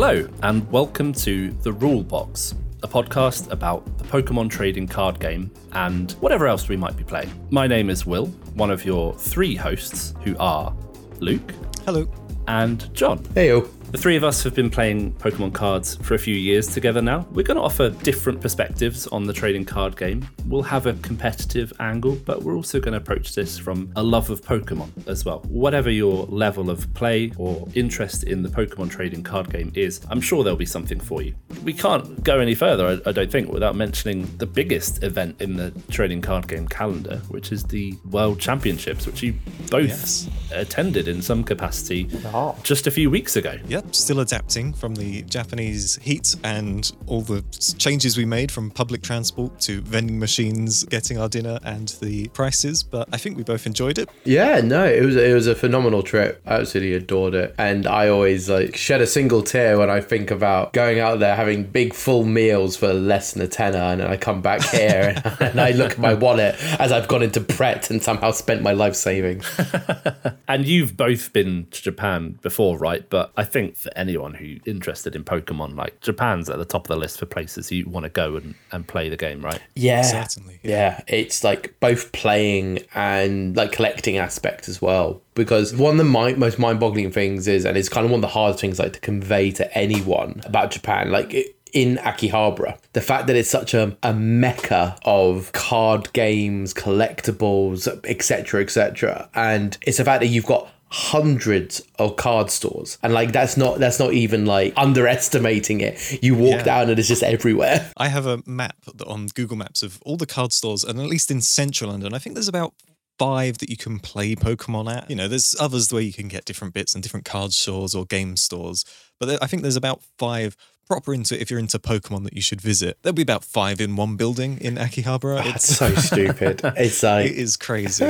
Hello, and welcome to The Rule Box, a podcast about the Pokemon trading card game and whatever else we might be playing. My name is Will, one of your three hosts, who are Luke Hello. and Jon. Heyo. The three of us have been playing Pokemon cards for a few years together now. We're going to offer different perspectives on the trading card game. We'll have a competitive angle, but we're also going to approach this from a love of Pokemon as well. Whatever your level of play or interest in the Pokemon trading card game is, I'm sure there'll be something for you. We can't go any further, I, I don't think, without mentioning the biggest event in the trading card game calendar, which is the World Championships, which you both Yes. attended in some capacity just a few weeks ago. Yep, still adapting from the Japanese heat and all the changes we made from public transport to vending machines, getting our dinner, and the prices. But I think we both enjoyed it. Yeah, no, it was it was a phenomenal trip. I absolutely adored it, and I always like shed a single tear when I think about going out there having big full meals for less than a tenner, and then I come back here and I look at my wallet as I've gone into Pret and somehow spent my life savings. And you've both been to Japan before, right? But I think for anyone who's interested in Pokemon, like Japan's at the top of the list for places you want to go and, and play the game, right? Yeah, Certainly, Yeah. it's like both playing and like collecting aspect as well. Because one of the mi- most mind-boggling things is, and it's kind of one of the hardest things like to convey to anyone about Japan, like. It, in Akihabara, the fact that it's such a, a mecca of card games, collectibles, etc., etc., and it's the fact that you've got hundreds of card stores, and like that's not that's not even like underestimating it. You walk Yeah. down and it's just everywhere. I have a map on Google Maps of all the card stores, and at least in central London, I think there's about five that you can play Pokemon at. You know, there's others where you can get different bits and different card stores or game stores, but I think there's about five proper into if you're into Pokemon that you should visit. There'll be about five in one building in Akihabara. It's It's so stupid. It's like it is crazy.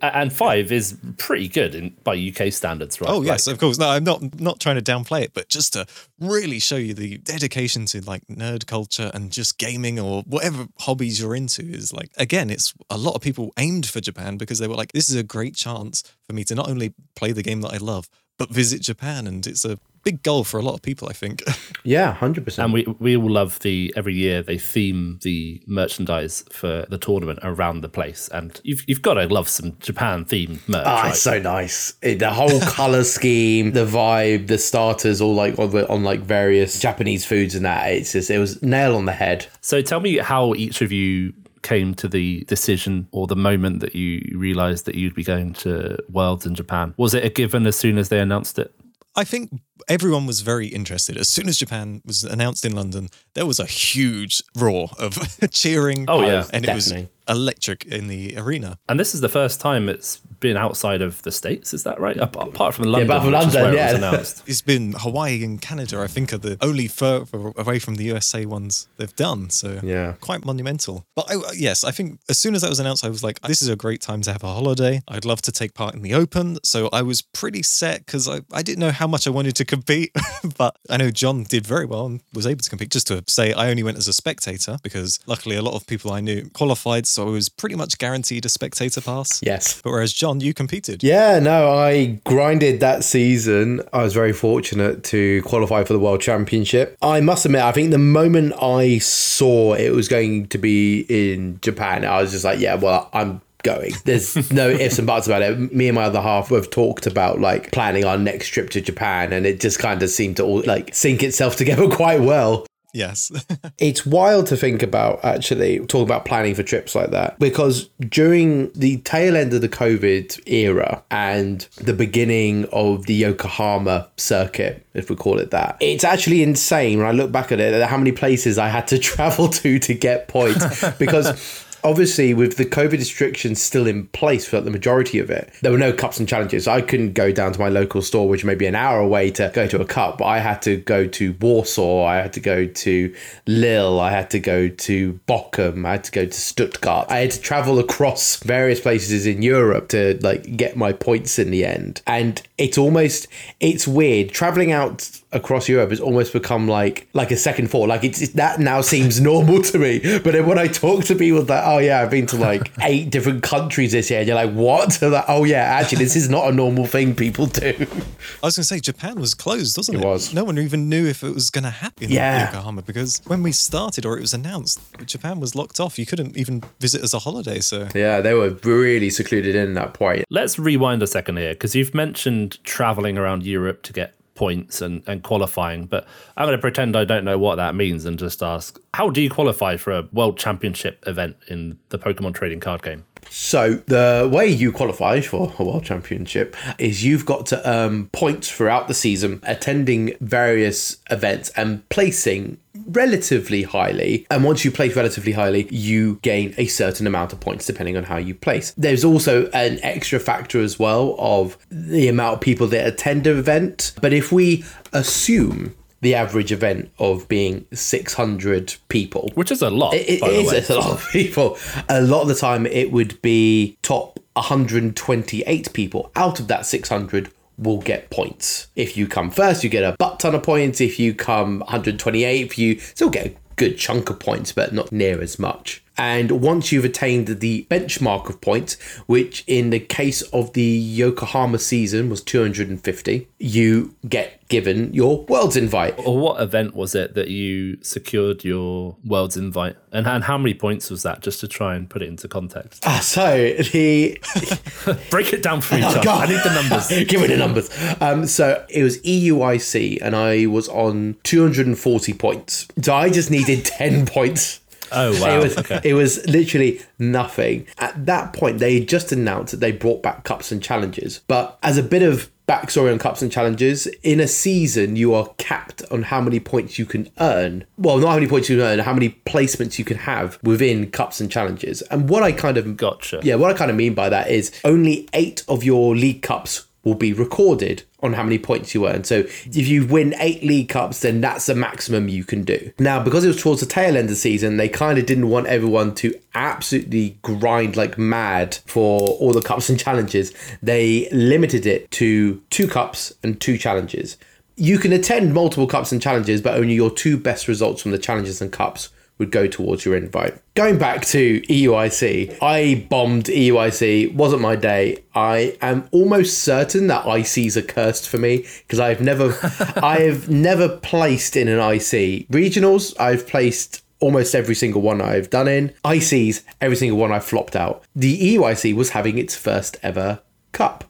And five is pretty good in, by UK standards, right? Oh Like, yes, of course. No, I'm not not trying to downplay it, but just to really show you the dedication to like nerd culture and just gaming or whatever hobbies you're into is like again, it's a lot of people aimed for Japan because they were like, this is a great chance for me to not only play the game that I love, but visit Japan, and it's a big goal for a lot of people, I think. yeah, hundred percent. And we we all love the every year they theme the merchandise for the tournament around the place, and you've you've got to love some Japan themed merch, Ah, right? it's so nice. It- the whole color scheme, the vibe, the starters, all like on, on like various Japanese foods and that. It's just it was nail on the head. So tell me how each of you came to the decision or the moment that you realized that you'd be going to Worlds in Japan. Was it a given as soon as they announced it? I think everyone was very interested. As soon as Japan was announced in London, there was a huge roar of cheering. Oh, yeah, and it definitely. was electric in the arena. And this is the first time it's been outside of the states. Is that right? Apart from London, apart from which is London, where it was yeah. announced. It's been Hawaii and Canada, I think, are the only further away from the USA ones they've done. So Yeah. quite monumental. But I, yes, I think as soon as that was announced, I was like, this is a great time to have a holiday. I'd love to take part in the Open. So I was pretty set because I, I didn't know how much I wanted to compete. but I know Jon did very well and was able to compete. Just to say, I only went as a spectator because luckily a lot of people I knew qualified. So I was pretty much guaranteed a spectator pass. Yes. But whereas Jon, you competed. Yeah, no, I grinded that season. I was very fortunate to qualify for the World Championship. I must admit, I think the moment I saw it was going to be in Japan, I was just like, yeah, well, I'm going. There's no ifs and buts about it. Me and my other half have talked about like planning our next trip to Japan, and it just kind of seemed to all like sync itself together quite well. Yes. It's wild to think about actually talk about planning for trips like that because during the tail end of the COVID era and the beginning of the Yokohama circuit, if we call it that, it's actually insane when I look back at it how many places I had to travel to to get points because. Obviously, with the COVID restrictions still in place for the majority of it, there were no cups and challenges. I couldn't go down to my local store, which may be an hour away, to go to a cup. But I had to go to Warsaw. I had to go to Lille. I had to go to Bochum. I had to go to Stuttgart. I had to travel across various places in Europe to like get my points in the end. And it's almost it's weird traveling out across Europe has almost become like like a second thought. Like it's, it's that now seems normal to me. But then when I talk to people that oh yeah, I've been to like eight different countries this year. And you're like, what? I'm like, oh yeah, actually, this is not a normal thing people do. I was going to say Japan was closed, wasn't it? It was. No one even knew if it was going to happen Yeah. in Yokohama because when we started or it was announced, Japan was locked off. You couldn't even visit as a holiday. So Yeah, they were really secluded in that point. Let's rewind a second here because you've mentioned traveling around Europe to get points and, and qualifying, but I'm going to pretend I don't know what that means and just ask how do you qualify for a world championship event in the Pokemon trading card game? So the way you qualify for a world championship is you've got to earn points throughout the season, attending various events and placing relatively highly. And once you place relatively highly, you gain a certain amount of points depending on how you place. There's also an extra factor as well of the amount of people that attend an event. But if we assume the average event of being 600 people, Which is a lot. it, it is way. it's a lot of people. A lot of the time, it would be top 128 people. Out of that 600, will get points. If you come first, you get a butt ton of points. If you come 128th, you still get a good chunk of points, but not near as much. And once you've attained the benchmark of points, which in the case of the Yokohama season was 250, you get given your world's invite. Or what event was it that you secured your world's invite? And, and how many points was that, just to try and put it into context? Ah, So the Break it down for me, Oh, God. I need the numbers. Give me the numbers. Um, so it was EUIC, and I was on 240 points. So I just needed 10 points. Oh, wow. It was, okay. it was literally nothing. At that point, they just announced that they brought back cups and challenges. But as a bit of backstory on cups and challenges, in a season, you are capped on how many points you can earn. Well, not how many points you can earn, how many placements you can have within cups and challenges. And what I kind of Gotcha. yeah, what I kind of mean by that is only eight of your league cups will be recorded on how many points you earn. So if you win eight league cups, then that's the maximum you can do. Now, because it was towards the tail end of the season, they kind of didn't want everyone to absolutely grind like mad for all the cups and challenges. They limited it to two cups and two challenges. You can attend multiple cups and challenges, but only your two best results from the challenges and cups would go towards your invite. Going back to EUIC, I bombed EUIC, wasn't my day. I am almost certain that ICs are cursed for me because I've never I've never placed in an IC. Regionals, I've placed almost every single one I've done in. ICs, every single one I've flopped out. The EUIC was having its first ever cup.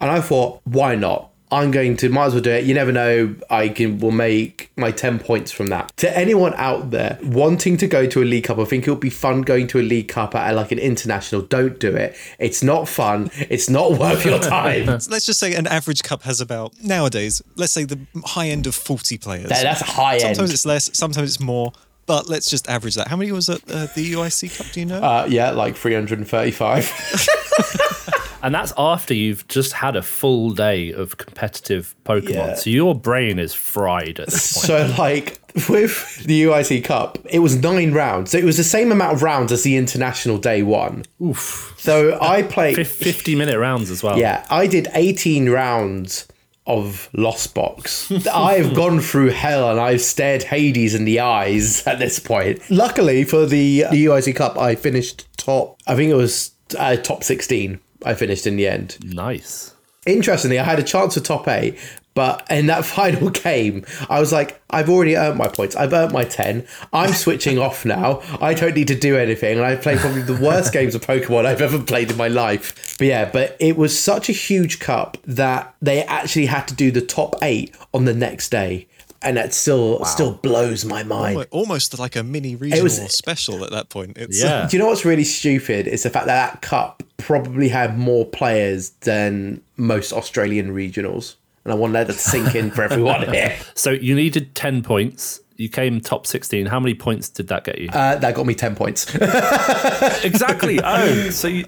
And I thought, why not? I'm going to might as well do it. You never know. I can will make my ten points from that. To anyone out there wanting to go to a League Cup, I think it would be fun going to a League Cup at like an international. Don't do it. It's not fun. It's not worth your time. So let's just say an average cup has about nowadays. Let's say the high end of forty players. That- that's high end. Sometimes it's less. Sometimes it's more. But let's just average that. How many was at uh, the UIC Cup? Do you know? Uh, yeah, like 335. And that's after you've just had a full day of competitive Pokemon. Yeah. So your brain is fried at this point. so like with the UIC Cup, it was nine rounds. So it was the same amount of rounds as the international day one. Oof. So I played. 50 minute rounds as well. Yeah, I did 18 rounds of Lost Box. I've gone through hell and I've stared Hades in the eyes at this point. Luckily for the, the UIC Cup, I finished top, I think it was uh, top 16. I finished in the end. Nice. Interestingly, I had a chance for top eight, but in that final game, I was like, I've already earned my points. I've earned my 10. I'm switching off now. I don't need to do anything. And I played probably the worst games of Pokemon I've ever played in my life. But yeah, but it was such a huge cup that they actually had to do the top eight on the next day. And that still still blows my mind. Al- Almost like a mini regional was- special at that point. It's, Yeah. Do you know what's really stupid? Is the fact that that cup probably had more players than most Australian regionals. And I want that to sink in for everyone here. So you needed 10 points. You came top 16. How many points did that get you? Uh, that got me 10 points. exactly. Oh, so you,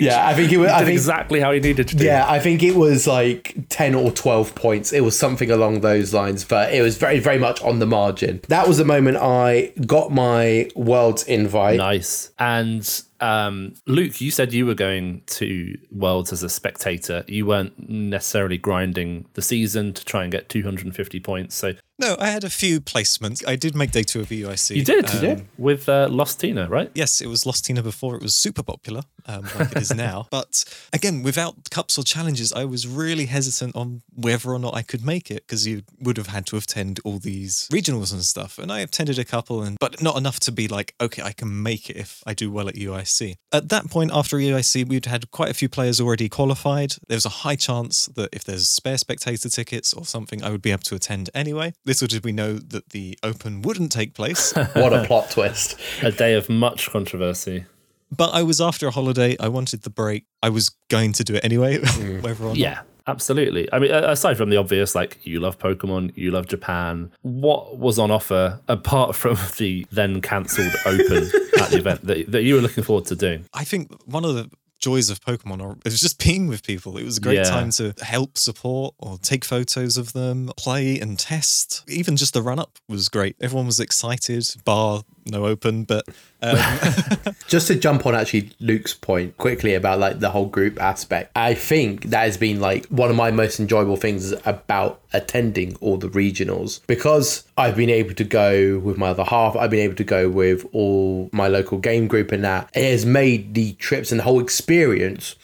yeah, I think it was. you I think, exactly how you needed to do. yeah, I think it was like 10 or 12 points. It was something along those lines, but it was very, very much on the margin. That was the moment I got my world's invite. Nice. And Um, Luke, you said you were going to Worlds as a spectator. You weren't necessarily grinding the season to try and get 250 points. So No, I had a few placements. I did make day two of EUIC. you did, Um, with uh, Lost Tina, right? Yes, it was Lost Tina before it was super popular, um, like it is now. But again, without cups or challenges, I was really hesitant on whether or not I could make it because you would have had to attend all these regionals and stuff. And I attended a couple, and but not enough to be like, okay, I can make it if I do well at UIC. At that point, after UIC, we'd had quite a few players already qualified. There was a high chance that if there's spare spectator tickets or something, I would be able to attend anyway. Little did we know that the Open wouldn't take place. What a plot twist. A day of much controversy. But I was after a holiday. I wanted the break. I was going to do it anyway, mm. whether or not. Yeah, absolutely. I mean, aside from the obvious, like you love Pokemon, you love Japan, what was on offer apart from the then cancelled Open at the event that, that you were looking forward to doing? I think one of the joys of Pokemon are, is just being with people. It was a great Yeah. time to help, support, or take photos of them, play and test. Even just the run up was great. Everyone was excited, bar no open, but um, Just to jump on actually Luke's point quickly about like the whole group aspect, I think that has been like one of my most enjoyable things about attending all the regionals because I've been able to go with my other half, I've been able to go with all my local game group and that. It has made the trips and the whole experience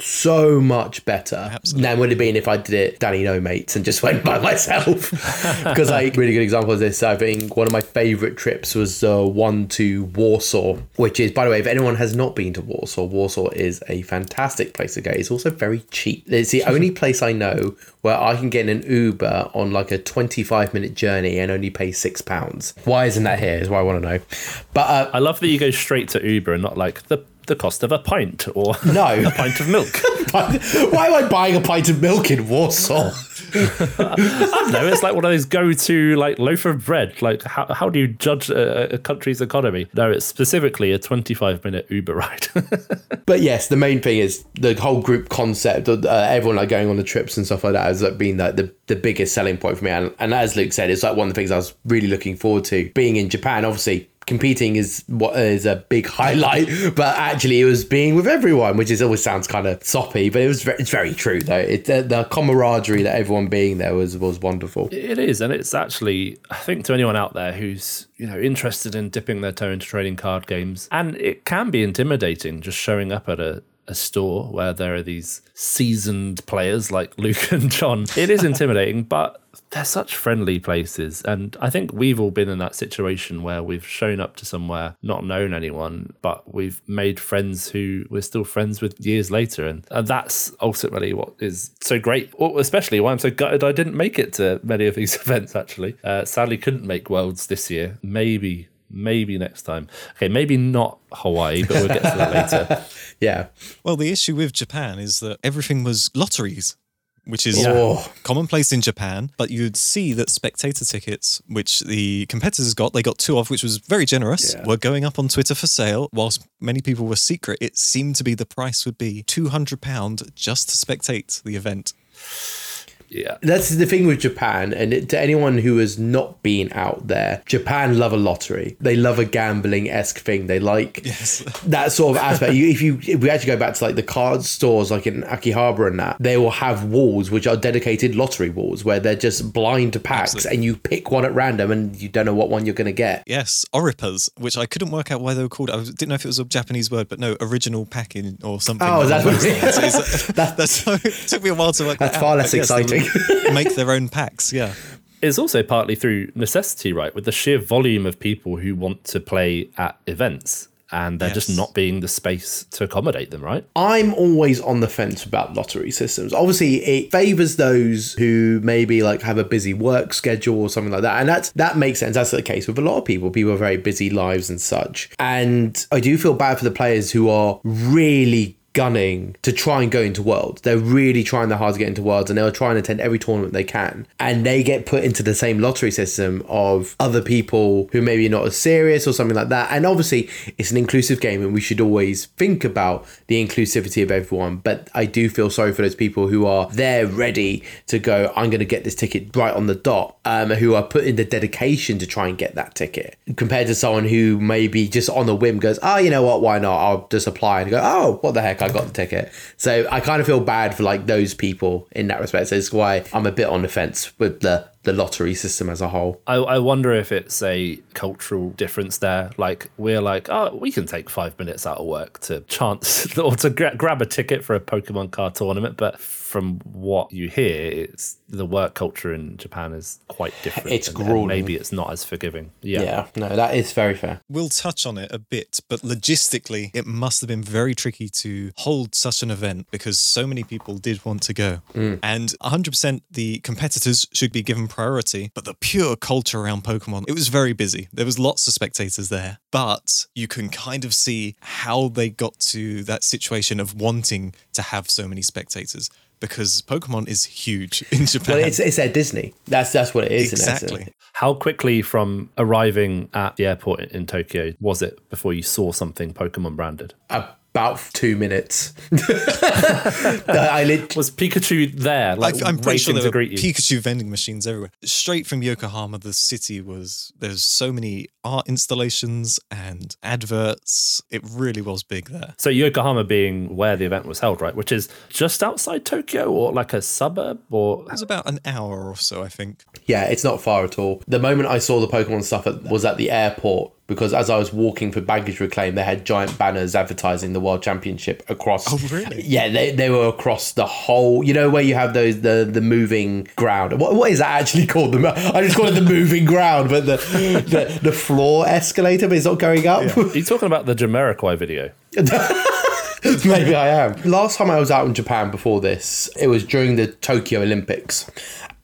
so much better than would have been if I did it Danny no mates and just went by myself. Because like really good example of this, I think one of my favourite trips was uh, one to Warsaw, which is by the way, if anyone has not been to Warsaw, Warsaw is a fantastic place to go. It's also very cheap. It's the only place I know where I can get an Uber on like a 25 minute journey and only pay six pounds. Why isn't that here? Is what I want to know. But uh, I love that you go straight to Uber and not like the the cost of a pint or No. a pint of milk. why am I buying a pint of milk in Warsaw? no, it's like one of those go-to like loaf of bread. Like how, how do you judge a, a country's economy? No, it's specifically a 25-minute Uber ride. But yes, the main thing is the whole group concept. Of, uh, everyone like going on the trips and stuff like that has like, been like the, the biggest selling point for me. And, and as Luke said, it's like one of the things I was really looking forward to. Being in Japan, obviously competing is what is a big highlight, but actually it was being with everyone, which is always sounds kind of soppy, but it was very, it's very true though. It, the, the camaraderie that everyone being there was was wonderful. It is, and it's actually, I think, to anyone out there who's you know interested in dipping their toe into trading card games, and it can be intimidating just showing up at a, a store where there are these seasoned players like Luke and Jon. It is intimidating, but they're such friendly places, and I think we've all been in that situation where we've shown up to somewhere not known anyone, but we've made friends who we're still friends with years later, and, and that's ultimately what is so great. Especially why I'm so gutted I didn't make it to many of these events. Actually, uh, sadly, couldn't make Worlds this year. Maybe. Maybe next time. Okay, maybe not Hawaii, but we'll get to that later. Yeah. Well, the issue with Japan is that everything was lotteries, which is Oh. commonplace in Japan. But you'd see that spectator tickets, which the competitors got, they got two of, which was very generous, Yeah. were going up on Twitter for sale. Whilst many people were secret, it seemed to be the price would be £200 just to spectate the event. Yeah. That's the thing with Japan, and it, to anyone who has not been out there, Japan love a lottery. They love a gambling esque thing. They like that sort of aspect. You, if you if we actually go back to like the card stores, like in Akihabara and that, they will have walls which are dedicated lottery walls where they're just blind packs, Absolutely. and you pick one at random, and you don't know what one you're going to get. Yes, oripas, which I couldn't work out why they were called. I didn't know if it was a Japanese word, but no, original packing or something. Oh, that's what it is. It's- that's, it took me a while to work. That's that far out, less yes, exciting. Would Make their own packs, yeah. It's also partly through necessity, right? With the sheer volume of people who want to play at events and there just Yes. not being the space to accommodate them, right? I'm always on the fence about lottery systems. Obviously, it favors those who maybe like have a busy work schedule or something like that, and that's that makes sense. That's the case with a lot of people. People have very busy lives and such. And I do feel bad for the players who are really gunning to try and go into Worlds. They're really trying their hard to get into Worlds, and they'll try and attend every tournament they can. And they get put into the same lottery system of other people who maybe are not as serious or something like that. And obviously, it's an inclusive game, and we should always think about the inclusivity of everyone. But I do feel sorry for those people who are there ready to go. I'm going to get this ticket right on the dot. Um, who are put in the dedication to try and get that ticket compared to someone who maybe just on a whim goes, oh, you know what, why not? I'll just apply and go, oh, what the heck, got the ticket. So I kind of feel bad for like those people in that respect. So it's why I'm a bit on the fence with the the lottery system as a whole. I, I wonder if it's a cultural difference there. Like we're like, oh, we can take five minutes out of work to chance or to gra- grab a ticket for a Pokemon card tournament, but from what you hear, it's the work culture in Japan is quite different. It's and- and grueling. maybe it's not as forgiving. Yeah. Yeah. no, that is very fair. We'll touch on it a bit, but logistically, it must have been very tricky to hold such an event because so many people did want to go. Mm. And 100% the competitors should be given priority, but the pure culture around Pokemon, it was very busy. There was lots of spectators there, but you can kind of see how they got to that situation of wanting to have so many spectators because Pokemon is huge in Japan. Well, it's it's at Disney. That's that's what it is. in exactly. How quickly from arriving at the airport in Tokyo was it before you saw something Pokemon branded? Uh, About two minutes. I lit- Was Pikachu there, like I, I'm pretty sure there to were greet you? Pikachu vending machines everywhere. Straight from Yokohama, the city was there's so many art installations and adverts. It really was big there. So Yokohama being where the event was held, right? Which is just outside Tokyo or like a suburb or It was about an hour or so, I think. Yeah, it's not far at all. The moment I saw the Pokemon stuff at, was at the airport because as I was walking for baggage reclaim, they had giant banners advertising the World Championship across. Oh, really? Yeah, they, they were across the whole. You know where you have those the the moving ground. What what is that actually called? The I just call it the moving ground, but the the, the floor escalator, but it's not going up. Are you talking about the Jamiroquai video? Maybe I am. Last time I was out in Japan before this, it was during the Tokyo Olympics.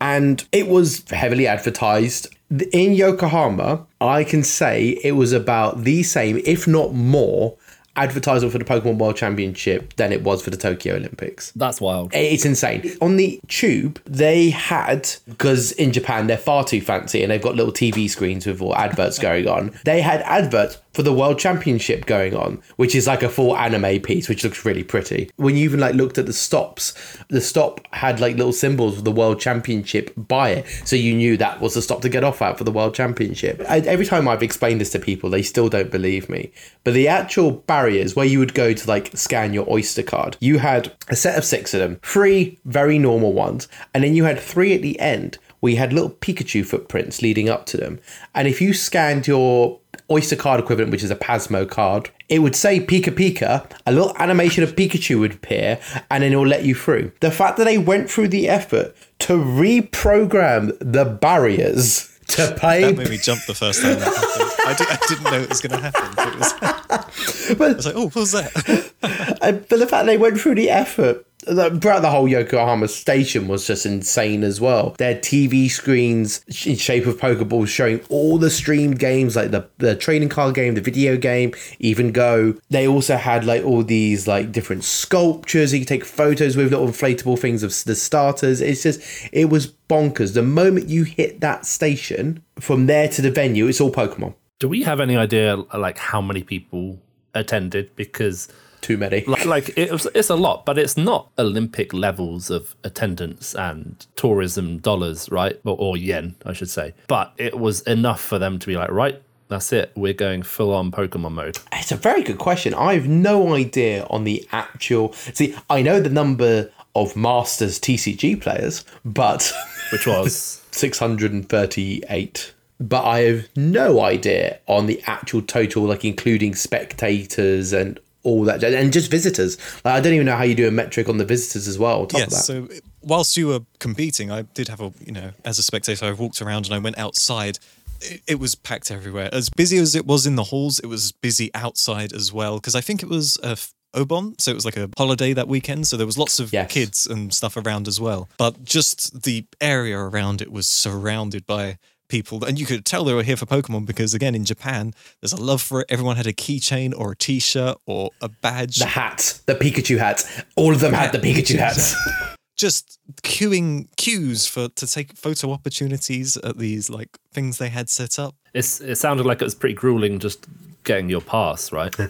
And it was heavily advertised. In Yokohama, I can say it was about the same, if not more, advertisement for the Pokemon World Championship than it was for the Tokyo Olympics. That's wild. It's insane. On the tube, they had because in Japan they're far too fancy and they've got little TV screens with all adverts going on. They had adverts for the World Championship going on, which is like a full anime piece, which looks really pretty. When you even like looked at the stops, the stop had like little symbols of the World Championship by it, so you knew that was the stop to get off at for the World Championship. I, every time I've explained this to people, they still don't believe me. But the actual barriers where you would go to like scan your Oyster card, you had a set of six of them, three very normal ones, and then you had three at the end where you had little Pikachu footprints leading up to them. And if you scanned your Oyster card equivalent, which is a Pasmo card, it would say Pika Pika, a little animation of Pikachu would appear, and then it will let you through. The fact that they went through the effort to reprogram the barriers to pay That made me jump the first time that happened. I, did, I didn't know it was going to happen. It was, I was like, oh, what was that? but the fact they went through the effort throughout the whole Yokohama station was just insane as well. Their TV screens in shape of Pokeballs showing all the streamed games, like the, the trading card game, the video game, even Go. They also had like all these like different sculptures you could take photos with, little inflatable things of the starters. It's just, it was bonkers. The moment you hit that station, from there to the venue, it's all Pokemon. Do we have any idea like how many people attended? Because Too many. like, like it was, it's a lot, but it's not Olympic levels of attendance and tourism dollars, right? Or, or yen, I should say. But it was enough for them to be like, right, that's it. We're going full on Pokemon mode. It's a very good question. I have no idea on the actual. See, I know the number of Masters TCG players, but Which was 638. But I have no idea on the actual total, like including spectators and all that, and just visitors. Like, I don't even know how you do a metric on the visitors as well. On that. yes. So whilst you were competing, I did have a, you know, as a spectator, I walked around and I went outside. It, it was packed everywhere. As busy as it was in the halls, it was busy outside as well. Because I think it was a f- Obon, so it was like a holiday that weekend. So there was lots of Yes. kids and stuff around as well. But just the area around it was surrounded by people, and you could tell they were here for Pokemon because, again, in Japan, there's a love for it. Everyone had a keychain or a T-shirt or a badge. The hat the Pikachu hats. All of them had the Pikachu hats. Just queuing queues for to take photo opportunities at these like things they had set up. It's, it sounded like it was pretty grueling just getting your pass, right?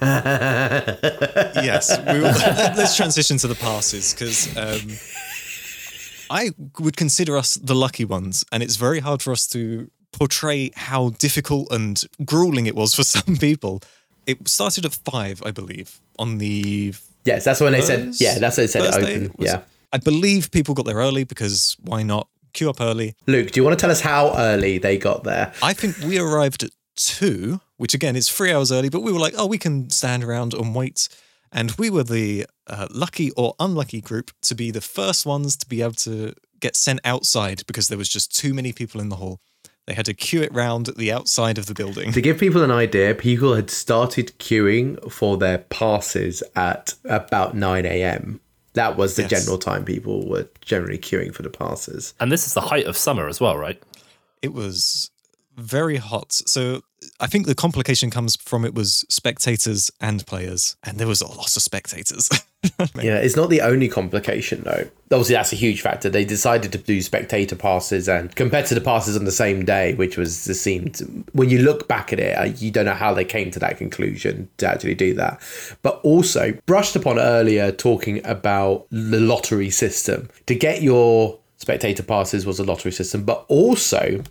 yes. We will, let's transition to the passes because um, I would consider us the lucky ones, and it's very hard for us to portray how difficult and grueling it was for some people. It started at five, I believe, on the. yes, that's when they said. Yeah, that's when they said it Thursday, open. was Yeah. I believe people got there early because why not? Queue up early. Luke, do you want to tell us how early they got there? I think we arrived at two, which again is three hours early, but we were like, oh, we can stand around and wait. And we were the uh, lucky or unlucky group to be the first ones to be able to get sent outside because there was just too many people in the hall. They had to queue it round at the outside of the building. To give people an idea, people had started queuing for their passes at about 9 a.m. That was the Yes. general time people were generally queuing for the passes. and this is the height of summer as well, right? It was very hot. So I think the complication comes from it was spectators and players, and there was a lot of spectators. Yeah, it's not the only complication though. Obviously, that's a huge factor. They decided to do spectator passes and competitor passes on the same day, which was the seemed. When you look back at it, uh, you don't know how they came to that conclusion to actually do that. But also brushed upon earlier, talking about the lottery system to get your spectator passes was a lottery system, but also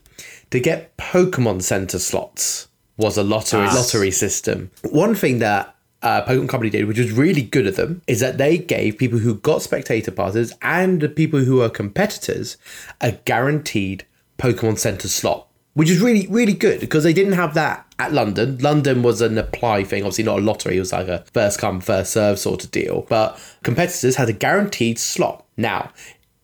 to get Pokemon Center slots was a lottery lottery system. One thing that uh, Pokemon Company did, which was really good of them, is that they gave people who got spectator passes and the people who are competitors a guaranteed Pokemon Center slot, which is really, really good because they didn't have that at London. London was an apply thing, obviously not a lottery, it was like a first come, first serve sort of deal. But competitors had a guaranteed slot. Now,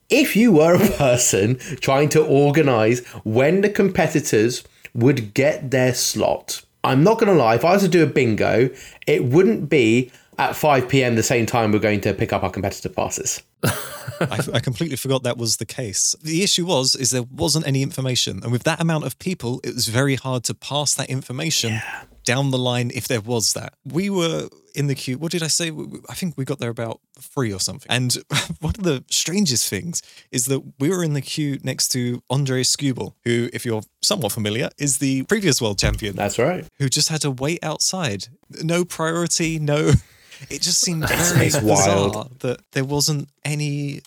if you were a person trying to organize when the competitors would get their slot, I'm not going to lie, if I was to do a bingo, it wouldn't be at 5 p.m. the same time we're going to pick up our competitor passes. I, I completely forgot that was the case. The issue was is there wasn't any information, and with that amount of people, it was very hard to pass that information down the line if there was that. We were in the queue. What did I say? We- we- I think we got there about three or something. And one of the strangest things is that we were in the queue next to Ondřej Škubal, who, if you're somewhat familiar, is the previous world champion That's right. who just had to wait outside. No priority, no. It just seemed very bizarre wild. that there wasn't any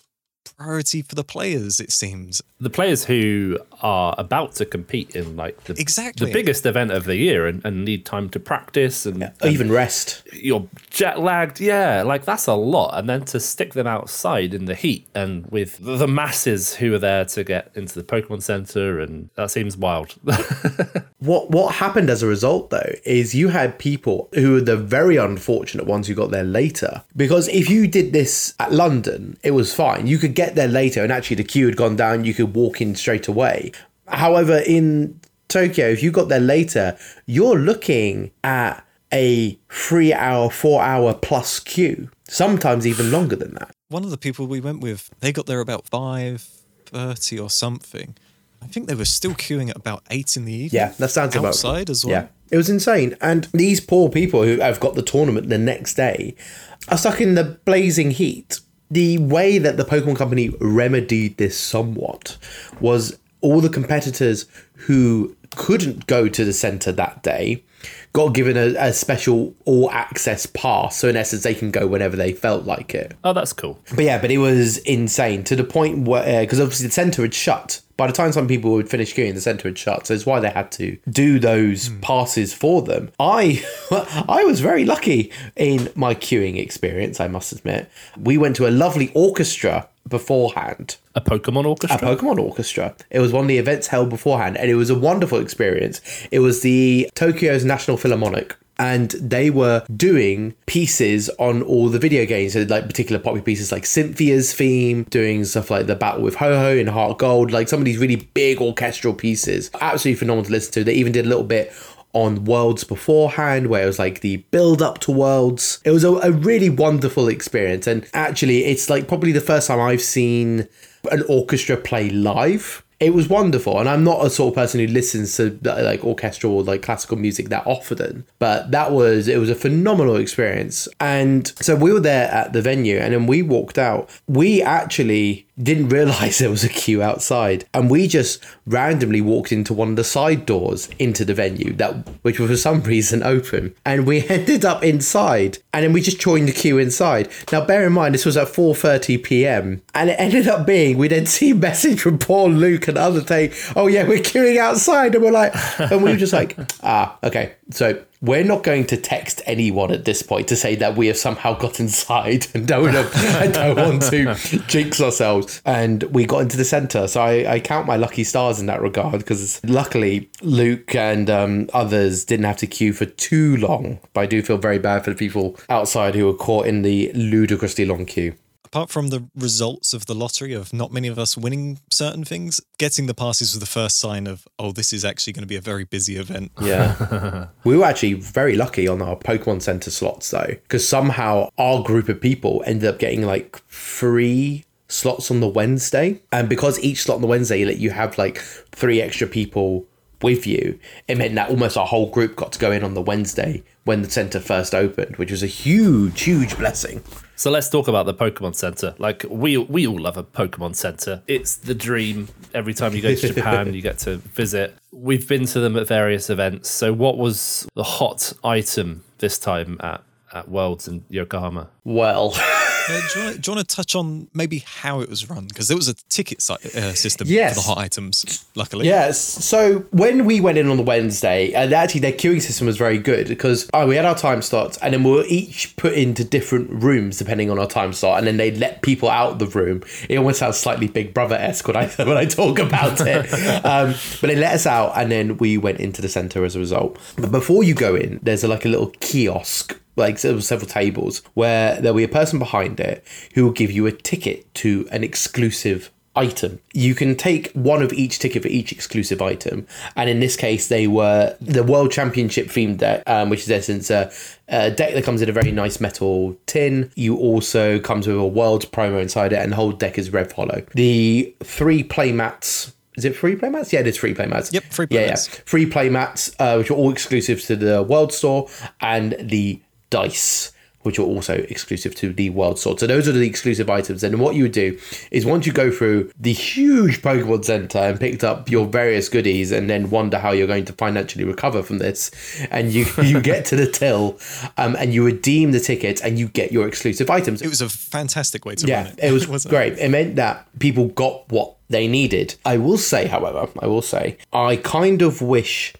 priority for the players. It seems The players who are about to compete in like the, Exactly. the biggest event of the year and, and need time to practice and, Or even rest. you're jet lagged. Yeah, like that's a lot. And then to stick them outside in the heat and with the masses who are there to get into the Pokemon Center, and that seems wild. What what happened as a result though is you had people who were the very unfortunate ones who got there later. Because if you did this at London, it was fine. You could get there later and actually the queue had gone down, you could walk in straight away. However, in Tokyo, if you got there later, you're looking at a three hour, four hour plus queue. Sometimes even longer than that. one of the people we went with. They got there about five thirty or something. I think they were still queuing at about eight in the evening. Yeah, that sounds about outside as well. Yeah, it was insane. And these poor people who have got the tournament the next day are stuck in the blazing heat. The way that the Pokemon Company remedied this somewhat was all the competitors who couldn't go to the center that day got given a, a special all access pass. So in essence, they can go whenever they felt like it. oh, that's cool. But yeah, but it was insane to the point where uh, because obviously the center had shut. By the time some people would finish queuing, the center had shut. So it's why they had to do those hmm. passes for them. I I was very lucky in my queuing experience. I must admit, we went to a lovely orchestra beforehand A Pokemon orchestra. a Pokemon Orchestra. It was one of the events held beforehand, and it was a wonderful experience. It was the Tokyo's National Philharmonic. And they were doing pieces on all the video games, so like particular popular pieces like Cynthia's theme, doing stuff like the Battle with Ho-Oh in Heart Gold, like some of these really big orchestral pieces. Absolutely phenomenal to listen to. They even did a little bit on Worlds beforehand, where it was like the build up to Worlds. It was a, a really wonderful experience. And actually, it's like probably the first time I've seen an orchestra play live it was wonderful. And I'm not a sort of person who listens to like orchestral or like classical music that often, but that was it was a phenomenal experience. And so we were there at the venue, and then we walked out. We actually didn't realize there was a queue outside. And we just randomly walked into one of the side doors into the venue that which was for some reason open. And we ended up inside. And then we just joined the queue inside. Now bear in mind this was at 4:30 p.m. and it ended up being we then see a message from Paul Luke and other saying oh yeah we're queuing outside. And we're like and we were just like ah okay so we're not going to text anyone at this point to say that we have somehow got inside and don't, I don't want to jinx ourselves. And we got into the centre. So I, I count my lucky stars in that regard because luckily Luke and um, others didn't have to queue for too long. But I do feel very bad for the people outside who were caught in the ludicrously long queue apart from the results of the lottery of not many of us winning certain things, getting the passes was the first sign of, oh, this is actually going to be a very busy event. Yeah. we were actually very lucky on our Pokemon Center slots, though, because somehow our group of people ended up getting like free slots on the Wednesday. And because each slot on the Wednesday, let you have like three extra people with you, it meant that almost our whole group got to go in on the Wednesday when the center first opened, which was a huge, huge blessing. So let's talk about the Pokemon Center. Like we we all love a Pokemon Center. It's the dream. Every time you go to Japan, you get to visit. We've been to them at various events. So what was the hot item this time at at Worlds in Yokohama? Well. Uh, do, you want, do, you want, to touch on maybe how it was run? Because there was a ticket si- uh, system yes. for the hot items, luckily. Yes. So when we went in on the Wednesday, and actually their queuing system was very good because oh, we had our time slots, and then we were each put into different rooms depending on our time slot, and then they let people out of the room. It almost sounds slightly Big Brother esque when I when I talk about it. um, but they let us out, and then we went into the center as a result. But before you go in, there's a, like a little kiosk like there were several tables where there'll be a person behind it who will give you a ticket to an exclusive item. You can take one of each ticket for each exclusive item, and in this case, they were the World Championship themed deck, um, which is essence a, a, deck that comes in a very nice metal tin. You also comes with a World promo inside it, and the whole deck is red hollow. The three playmats is it free playmats? Yeah, it is free playmats. Yep, free playmats. Yeah, yeah. free playmats, uh, which are all exclusive to the World Store, and the dice which are also exclusive to the World Store. So those are the exclusive items. And what you would do is once you go through the huge Pokemon Center and picked up your various goodies, and then wonder how you're going to financially recover from this, and you you get to the till, um, and you redeem the tickets, and you get your exclusive items. It was a fantastic way to yeah, run it. it was great. It? it meant that people got what they needed. I will say, however, I will say, I kind of wish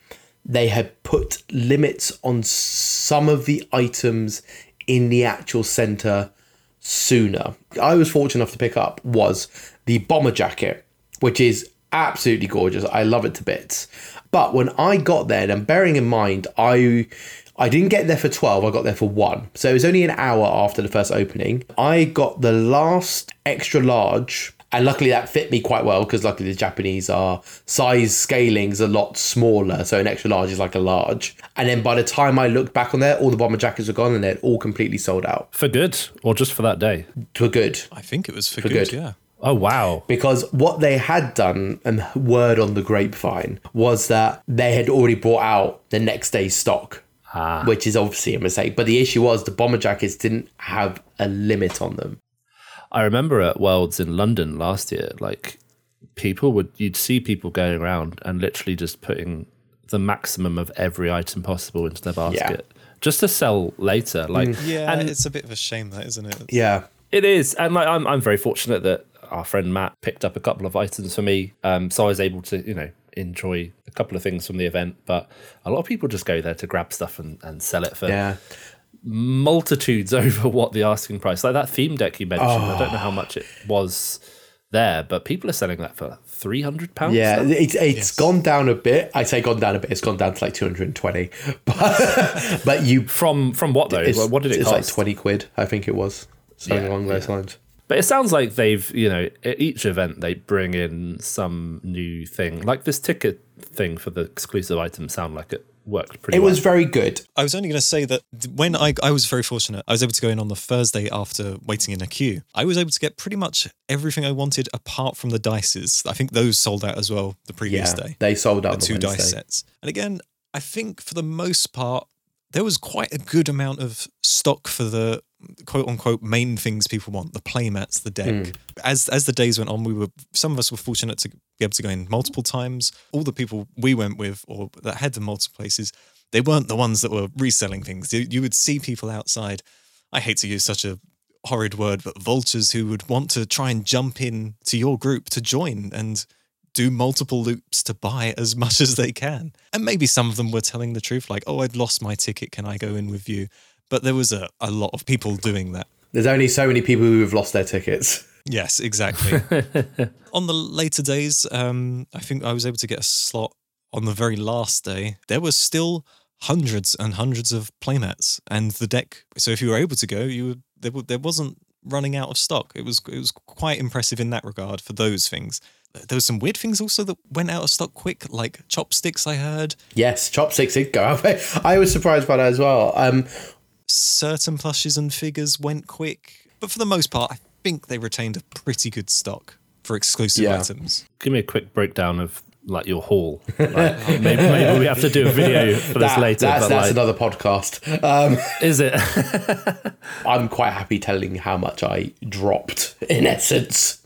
they had put limits on some of the items in the actual center sooner. I was fortunate enough to pick up was the bomber jacket, which is absolutely gorgeous. I love it to bits. But when I got there, and bearing in mind, I I didn't get there for 12, I got there for 1. So it was only an hour after the first opening. I got the last extra large and luckily that fit me quite well because luckily the Japanese are size scaling's a lot smaller, so an extra large is like a large. And then by the time I looked back on there, all the bomber jackets were gone and they're all completely sold out. For good or just for that day? For good. I think it was for, for good, good, yeah. Oh wow. Because what they had done and word on the grapevine was that they had already brought out the next day's stock. Ah. Which is obviously a mistake. But the issue was the bomber jackets didn't have a limit on them. I remember at Worlds in London last year, like people would you'd see people going around and literally just putting the maximum of every item possible into their basket yeah. just to sell later. Like, mm. yeah, and it's a bit of a shame that, isn't it? Yeah, it is. And like, I'm I'm very fortunate that our friend Matt picked up a couple of items for me, um, so I was able to you know enjoy a couple of things from the event. But a lot of people just go there to grab stuff and, and sell it for yeah multitudes over what the asking price. Like that theme deck you mentioned, oh. I don't know how oh. much it was there, but people are selling that for three hundred pounds. Yeah, it's it's yes. gone down a bit. I say gone down a bit. It's gone down to like two hundred and twenty. But but you from from what though? What did it it's cost? like twenty quid. I think it was something yeah, along those yeah. lines. But it sounds like they've, you know, at each event they bring in some new thing. Like this ticket thing for the exclusive item sound like it worked pretty well. It well. was very good. I was only going to say that when I, I was very fortunate, I was able to go in on the Thursday after waiting in a queue. I was able to get pretty much everything I wanted apart from the dices. I think those sold out as well the previous Yeah, day. they sold out the the two Wednesday. dice sets. And again, I think for the most part, there was quite a good amount of stock for the quote unquote main things people want the playmats the deck Hmm. as as the days went on we were some of us were fortunate to be able to go in multiple times all the people we went with or that had the multiple places they weren't the ones that were reselling things you, you would see people outside i hate to use such a horrid word but vultures who would want to try and jump in to your group to join and do multiple loops to buy as much as they can. And maybe some of them were telling the truth, like, oh, I'd lost my ticket. Can I go in with you? But there was a, a lot of people doing that. There's only so many people who have lost their tickets. Yes, exactly. on the later days, um, I think I was able to get a slot on the very last day. There was still hundreds and hundreds of playmats and the deck. So if you were able to go, you would, there, there wasn't running out of stock. It was it was quite impressive in that regard for those things. There was some weird things also that went out of stock quick, like chopsticks. I heard Yes, chopsticks did go out. I was surprised by that as well. Um, certain plushes and figures went quick, but for the most part, I think they retained a pretty good stock for exclusive Yeah. items. Give me a quick breakdown of like your haul. Like, maybe, maybe we have to do a video for this later. that's but that's like, another podcast. Um, is it? I'm quite happy telling how much I dropped in essence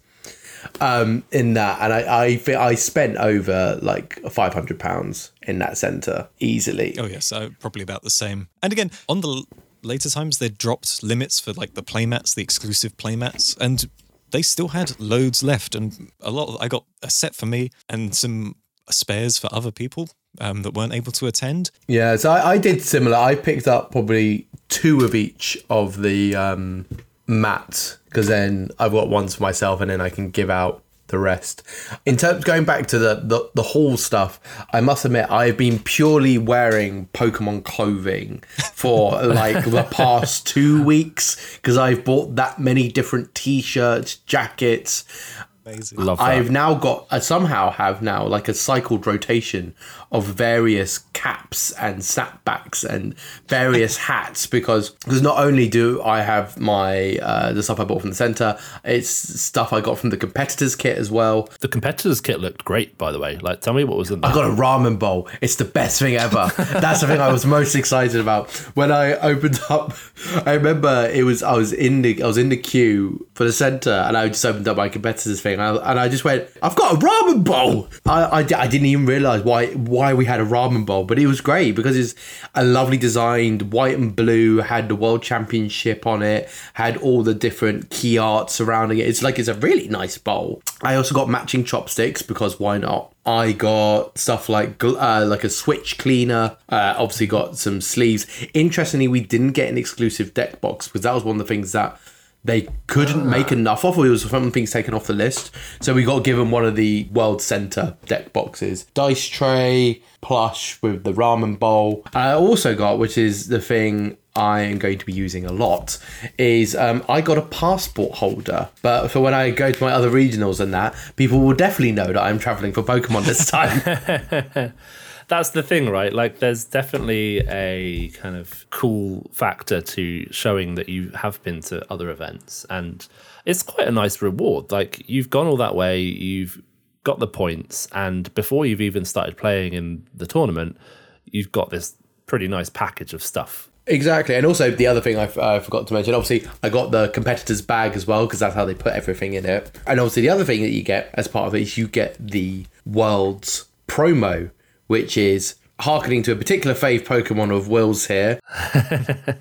um, in that, and I I, I spent over like five hundred pounds in that centre easily. Oh yes, uh, probably about the same. And again, on the l- later times, they dropped limits for like the playmats, the exclusive playmats, and they still had loads left. And a lot. Of, I got a set for me and some spares for other people um, that weren't able to attend. Yeah, so I, I did similar. I picked up probably two of each of the um, mats because then I've got ones for myself, and then I can give out the rest. In terms going back to the the, the haul stuff, I must admit I've been purely wearing Pokemon clothing for like the past two weeks because I've bought that many different T-shirts, jackets. Amazing. Love that. I've now got I somehow have now like a cycled rotation of various caps and snapbacks and various hats because because not only do I have my uh, the stuff I bought from the center, it's stuff I got from the competitors kit as well. the competitors kit looked great, by the way. Like, tell me what was in there. I got a ramen bowl. It's the best thing ever. That's the thing I was most excited about when I opened up. I remember it was I was in the I was in the queue for the center, and I just opened up my competitors thing, and I, and I just went, "I've got a ramen bowl." I, I, I didn't even realize why why we had a ramen bowl, but it was great because it's a lovely designed white and blue, had the world championship on it, had all the different key art surrounding it. It's like it's a really nice bowl. I also got matching chopsticks because why not? I got stuff like uh, like a switch cleaner. Uh, obviously, got some sleeves. Interestingly, we didn't get an exclusive deck box because that was one of the things that they couldn't make enough of. Or it was some things taken off the list, so we got given one of the World Center deck boxes, dice tray, plush with the ramen bowl. I also got, which is the thing I am going to be using a lot is um, I got a passport holder. But for when I go to my other regionals and that, people will definitely know that I'm traveling for Pokemon this time. That's the thing, right? Like, there's definitely a kind of cool factor to showing that you have been to other events, and it's quite a nice reward. Like, you've gone all that way, you've got the points, and before you've even started playing in the tournament, you've got this pretty nice package of stuff. exactly. And also, the other thing I, forgot to mention obviously, I got the competitor's bag as well because that's how they put everything in it. And obviously, the other thing that you get as part of it is you get the world's promo, which is harkening to a particular fave Pokemon of Will's here.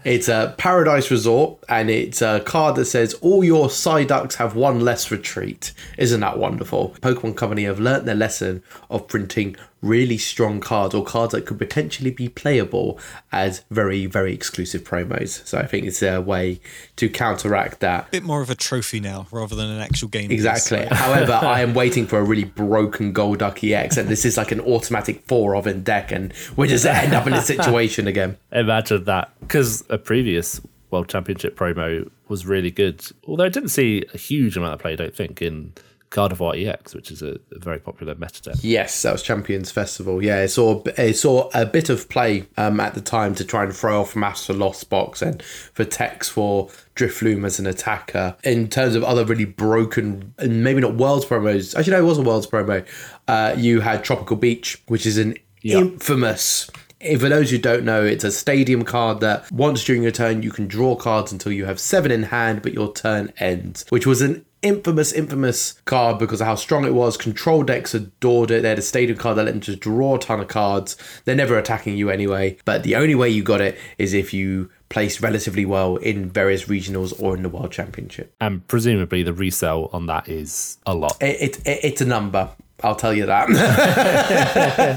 It's a Paradise Resort, and it's a card that says all your Psyducks have one less retreat. Isn't that wonderful? Pokemon Company have learnt their lesson of printing really strong cards or cards that could potentially be playable as very, very exclusive promos. So I think it's a way to counteract that. A bit more of a trophy now rather than an actual game. piece. Exactly. However, I am waiting for a really broken Golduck X, and this is like an automatic four of in deck, and we just end up in this situation again. Imagine that. Because a previous World Championship promo was really good. Although I didn't see a huge amount of play, I don't think, in Gardevoir EX, which is a, a very popular meta deck. Yes, that was Champions Festival. Yeah, it saw it saw a bit of play um, at the time to try and throw off Master Lost Box and for Tex for Drifloon as an attacker. In terms of other really broken and maybe not Worlds promos, actually no, it was a Worlds promo. Uh, you had Tropical Beach, which is an Yeah. infamous. For those who don't know, it's a stadium card that once during your turn you can draw cards until you have seven in hand, but your turn ends, which was an infamous, infamous card because of how strong it was. Control decks adored it. They had a stadium card that let them just draw a ton of cards. They're never attacking you anyway, but the only way you got it is if you placed relatively well in various regionals or in the World Championship. And presumably the resale on that is a lot. It, it, it it's a number. I'll tell you that.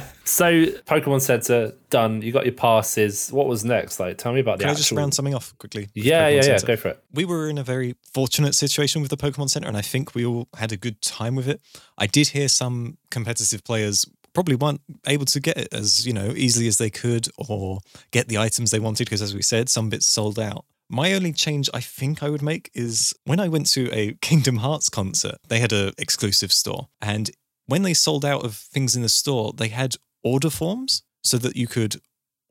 So Pokemon Center done. You got your passes. What was next? Like, tell me about the Can I just round something off quickly? yeah, Pokemon yeah, yeah. Center? Go for it. we were in a very fortunate situation with the Pokemon Center, and I think we all had a good time with it. I did hear some competitive players probably weren't able to get it as you know easily as they could, or get the items they wanted because, as we said, some bits sold out. My only change I think I would make is when I went to a Kingdom Hearts concert, they had a exclusive store, and when they sold out of things in the store, they had order forms so that you could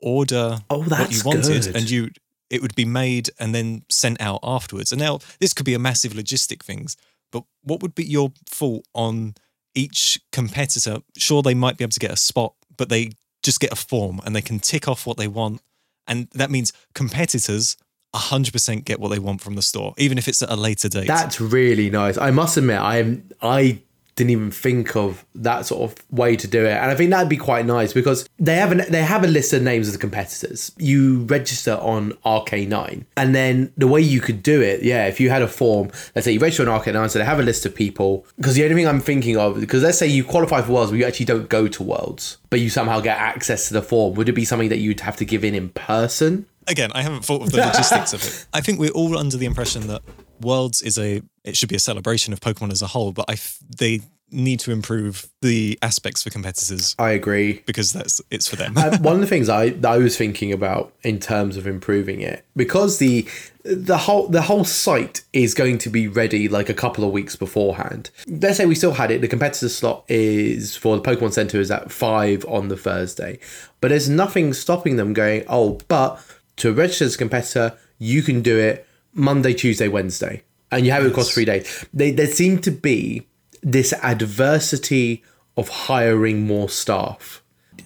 order Oh, what you wanted, good. and you it would be made and then sent out afterwards. And now this could be a massive logistic things, but what would be your thought on each competitor? Sure, they might be able to get a spot, but they just get a form and they can tick off what they want, and that means competitors. 100% get what they want from the store, even if it's at a later date. That's really nice. I must admit, I am I didn't even think of that sort of way to do it, and I think that'd be quite nice because they have an, they have a list of names of the competitors. You register on RK9, and then the way you could do it, yeah, if you had a form, let's say you register on RK9, so they have a list of people. Because the only thing I'm thinking of, because let's say you qualify for Worlds, but you actually don't go to Worlds, but you somehow get access to the form. Would it be something that you'd have to give in in person? again, I haven't thought of the logistics of it. I think we're all under the impression that Worlds is a it should be a celebration of Pokemon as a whole, but I f- they need to improve the aspects for competitors I agree. because that's it's for them. Uh, one of the things I I was thinking about in terms of improving it because the the whole the whole site is going to be ready like a couple of weeks beforehand. Let's say we still had it. The competitor slot is for the Pokemon Center is at five on the Thursday, but there's nothing stopping them going. Oh, but to register as a competitor, you can do it Monday, Tuesday, Wednesday, and you have it across three days. They, there seem to be this adversity of hiring more staff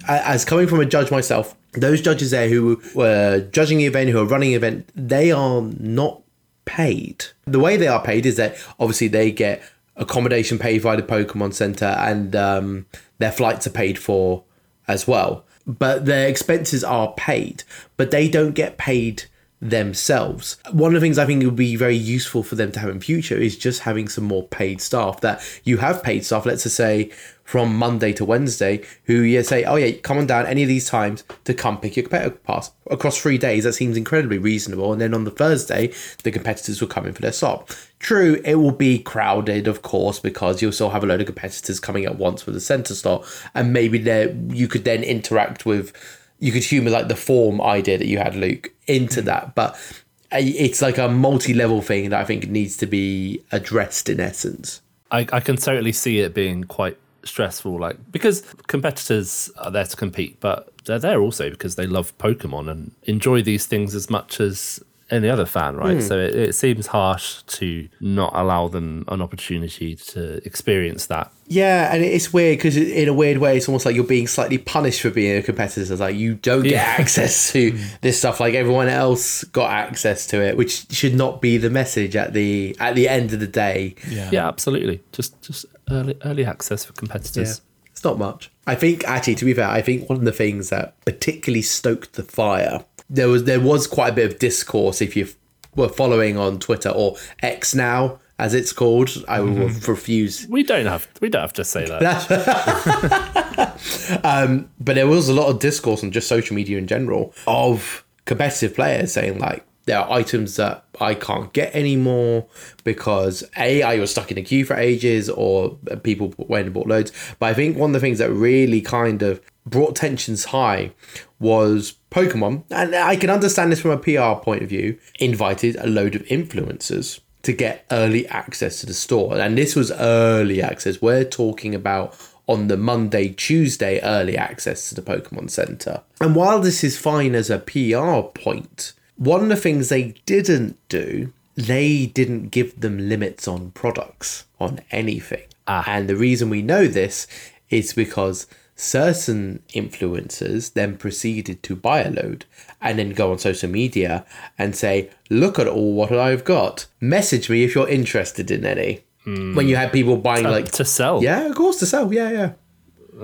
as coming from a judge myself, those judges there who were judging the event, who are running the event, they are not paid. The way they are paid is that obviously they get accommodation paid by the Pokemon Center and um, their flights are paid for as well. But their expenses are paid, but they don't get paid themselves. One of the things I think would be very useful for them to have in future is just having some more paid staff. That you have paid staff, let's just say from Monday to Wednesday, who you say, oh yeah, come on down any of these times to come pick your competitor pass across three days. That seems incredibly reasonable. And then on the Thursday, the competitors will come in for their slot. True, it will be crowded, of course, because you'll still have a load of competitors coming at once for the center slot, and maybe there you could then interact with you could humour like the form idea that you had, Luke, into mm. that. But it's like a multi-level thing that I think needs to be addressed in essence. I, I can totally see it being quite stressful like because competitors are there to compete but they're there also because they love pokemon and enjoy these things as much as any other fan right mm. so it, it seems harsh to not allow them an opportunity to experience that Yeah, and it's weird because in a weird way, it's almost like you're being slightly punished for being a competitor. It's like you don't get Yeah. access to this stuff like everyone else got access to it, which should not be the message at the at the end of the day. yeah. yeah absolutely just just early early access for competitors It's not much. I think actually, to be fair, I think one of the things that particularly stoked the fire there was there was quite a bit of discourse if you were following on Twitter or X now as it's called. I will mm-hmm. refuse we don't have we don't have to say that um, but there was a lot of discourse on just social media in general of competitive players saying like there are items that I can't get anymore because a I was stuck in a queue for ages or people went and bought loads. But I think one of the things that really kind of brought tensions high was Pokemon, and I can understand this from a PR point of view, invited a load of influencers to get early access to the store. And this was early access. We're talking about on the Monday, Tuesday early access to the Pokemon Center. And while this is fine as a PR point, one of the things they didn't do, they didn't give them limits on products, on anything. Ah. And the reason we know this is because certain influencers then proceeded to buy a load and then go on social media and say, Look at all what I've got. Message me if you're interested in any. When you had people buying like to sell. yeah, of course, to sell. Yeah, yeah.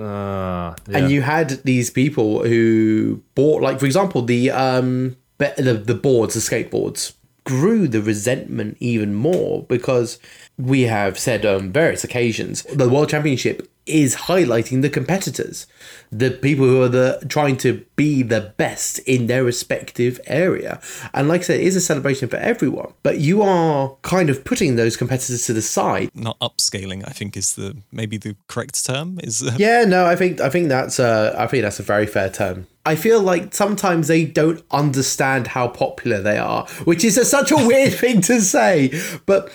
Uh, yeah. And you had these people who bought, like, for example, the um the, the boards, the skateboards, grew the resentment even more because we have said on various occasions the World Championship is highlighting the competitors, the people who are the trying to be the best in their respective area. And like I said, it is a celebration for everyone. But you are kind of putting those competitors to the side Not upscaling, I think is the maybe the correct term. Is uh, Yeah, no, I think I think that's a I think that's a very fair term. I feel like sometimes they don't understand how popular they are, which is a, such a weird thing to say, but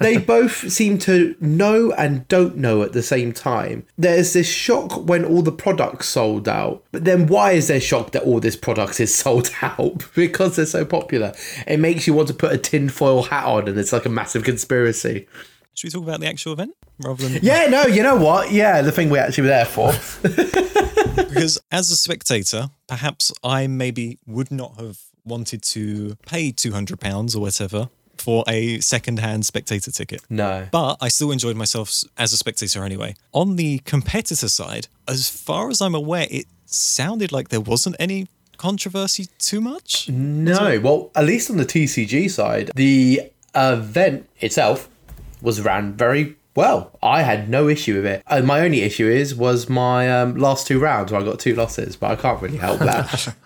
they both seem to know and don't know at the same time. There's this shock when all the products sold out, but then why is there shock that all this product is sold out? because they're so popular. It makes you want to put a tinfoil hat on and it's like a massive conspiracy. should we talk about the actual event rather than Yeah, no, you know what? Yeah, the thing we actually were there for. because as a spectator, perhaps I maybe would not have wanted to pay two hundred pounds or whatever for a second-hand spectator ticket. No. But I still enjoyed myself as a spectator anyway. On the competitor side, as far as I'm aware, it sounded like there wasn't any controversy too much. No, well, at least on the TCG side, the event itself was ran very well. I had no issue with it. Uh, my only issue is was my um, last two rounds where I got two losses, but I can't really help that.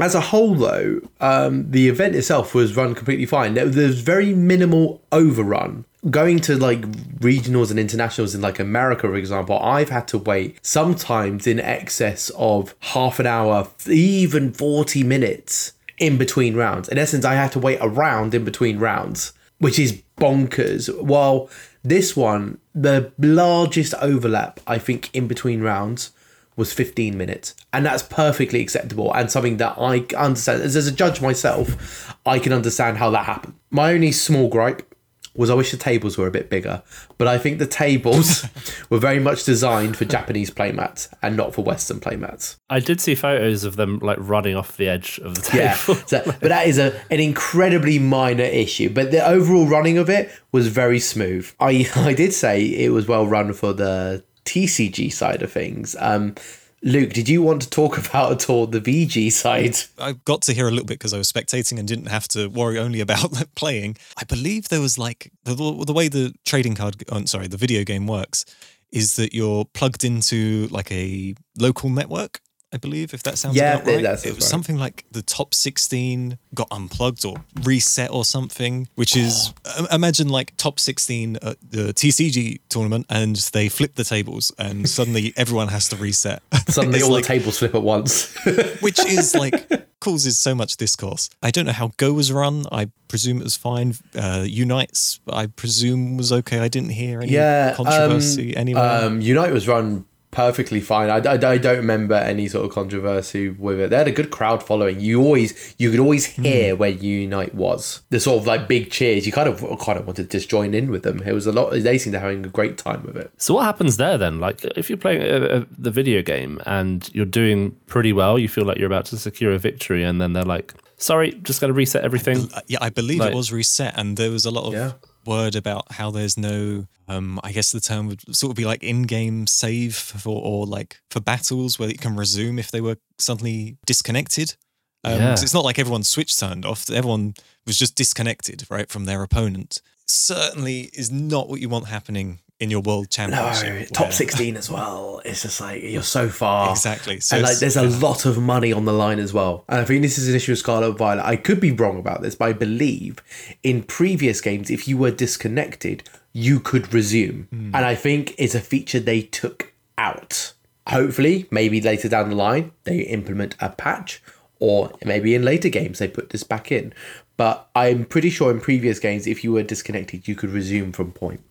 As a whole, though, um, the event itself was run completely fine. There, there's very minimal overrun. Going to like regionals and internationals in like America, for example, I've had to wait sometimes in excess of half an hour, even 40 minutes in between rounds. In essence, I had to wait a round in between rounds, which is bonkers. While this one, the largest overlap, I think, in between rounds was 15 minutes. And that's perfectly acceptable and something that I understand. As, as a judge myself, I can understand how that happened. My only small gripe was I wish the tables were a bit bigger, but I think the tables were very much designed for Japanese playmats and not for Western playmats. I did see photos of them like running off the edge of the table. Yeah, so, but that is a an incredibly minor issue. But the overall running of it was very smooth. I I did say it was well run for the TCG side of things. Um, Luke, did you want to talk about at all the VG side? I got to hear a little bit because I was spectating and didn't have to worry only about playing. I believe there was like the, the way the trading card, oh, sorry, the video game works is that you're plugged into like a local network. I believe if that sounds Yeah, about right. it was right. something like the top 16 got unplugged or reset or something, which is Oh. imagine like top 16 at the TCG tournament and they flip the tables and suddenly everyone has to reset. Suddenly all like- the tables flip at once. which is like causes so much discourse. I don't know how Go was run. I presume it was fine. Uh, Unites, I presume was okay. I didn't hear any yeah, controversy um, anywhere. Um, Unite was run perfectly fine. I, I, I don't remember any sort of controversy with it. They had a good crowd following. You always you could always hear where Unite was. The sort of like big cheers. You kind of kind of wanted to just join in with them. It was a lot. They seemed to be having a great time with it. So what happens there then? Like if you're playing uh uh the video game and you're doing pretty well, you feel like you're about to secure a victory, and then they're like, "Sorry, just got to reset everything." Uh, yeah, I believe like- it was reset, and there was a lot of Yeah. Word about how there's no. Um, I guess the term would sort of be like in-game save for, or like for battles where it can resume if they were suddenly disconnected. Um, Yeah. it's not like everyone's switch turned off. Everyone was just disconnected, right, from their opponent. Certainly is not what you want happening in your world championship. No, top where- sixteen as well. It's just like you're so far. Exactly. So and like, there's a lot of money on the line as well. And I think this is an issue with Scarlet Violet. I could be wrong about this, but I believe in previous games, if you were disconnected, you could resume. Hmm. And I think it's a feature they took out. Hopefully, maybe later down the line, they implement a patch or maybe in later games they put this back in. But I'm pretty sure in previous games, if you were disconnected, you could resume from point.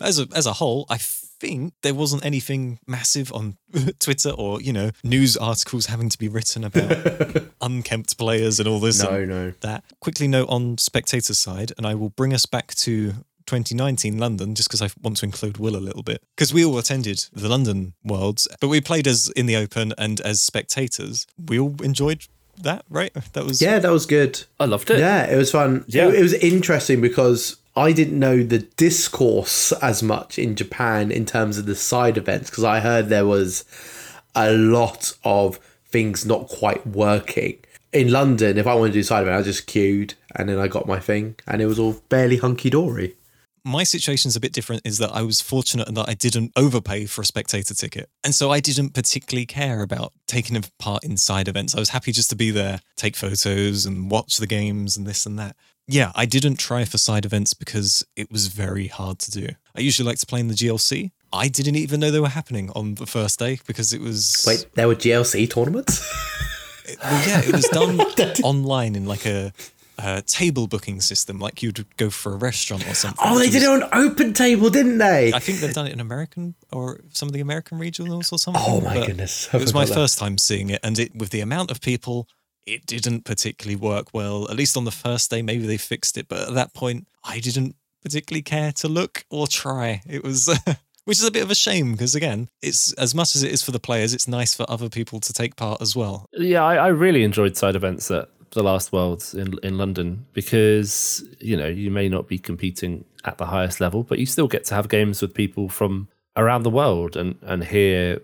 As a as a whole, I think there wasn't anything massive on Twitter or you know news articles having to be written about unkempt players and all this. No, and no. That quickly note on spectator side, and I will bring us back to 2019 London, just because I want to include Will a little bit, because we all attended the London Worlds, but we played as in the open and as spectators. We all enjoyed that, right? That was Yeah, that was good. I loved it. Yeah, it was fun. Yeah. It, it was interesting because I didn't know the discourse as much in Japan in terms of the side events because I heard there was a lot of things not quite working. In London, if I wanted to do side event, I just queued and then I got my thing and it was all barely hunky dory. my situation's a bit different is that I was fortunate in that I didn't overpay for a spectator ticket. And so I didn't particularly care about taking part in side events. I was happy just to be there, take photos and watch the games and this and that. Yeah, I didn't try for side events because it was very hard to do. I usually like to play in the GLC. I didn't even know they were happening on the first day because it was Wait, there were GLC tournaments? well, yeah, it was done online in like a, table booking system, like you'd go for a restaurant or something. oh, they did it on open table, didn't they? I think they've done it in American or some of the American regionals or something. Oh my goodness, I It was my that. first time seeing it, and it with the amount of people, it didn't particularly work well. At least on the first day, maybe they fixed it, but at that point, I didn't particularly care to look or try. It was. Which is a bit of a shame because again, it's as much as it is for the players, it's nice for other people to take part as well. Yeah, I, I really enjoyed side events at the last Worlds in in London because you know you may not be competing at the highest level, but you still get to have games with people from around the world and and hear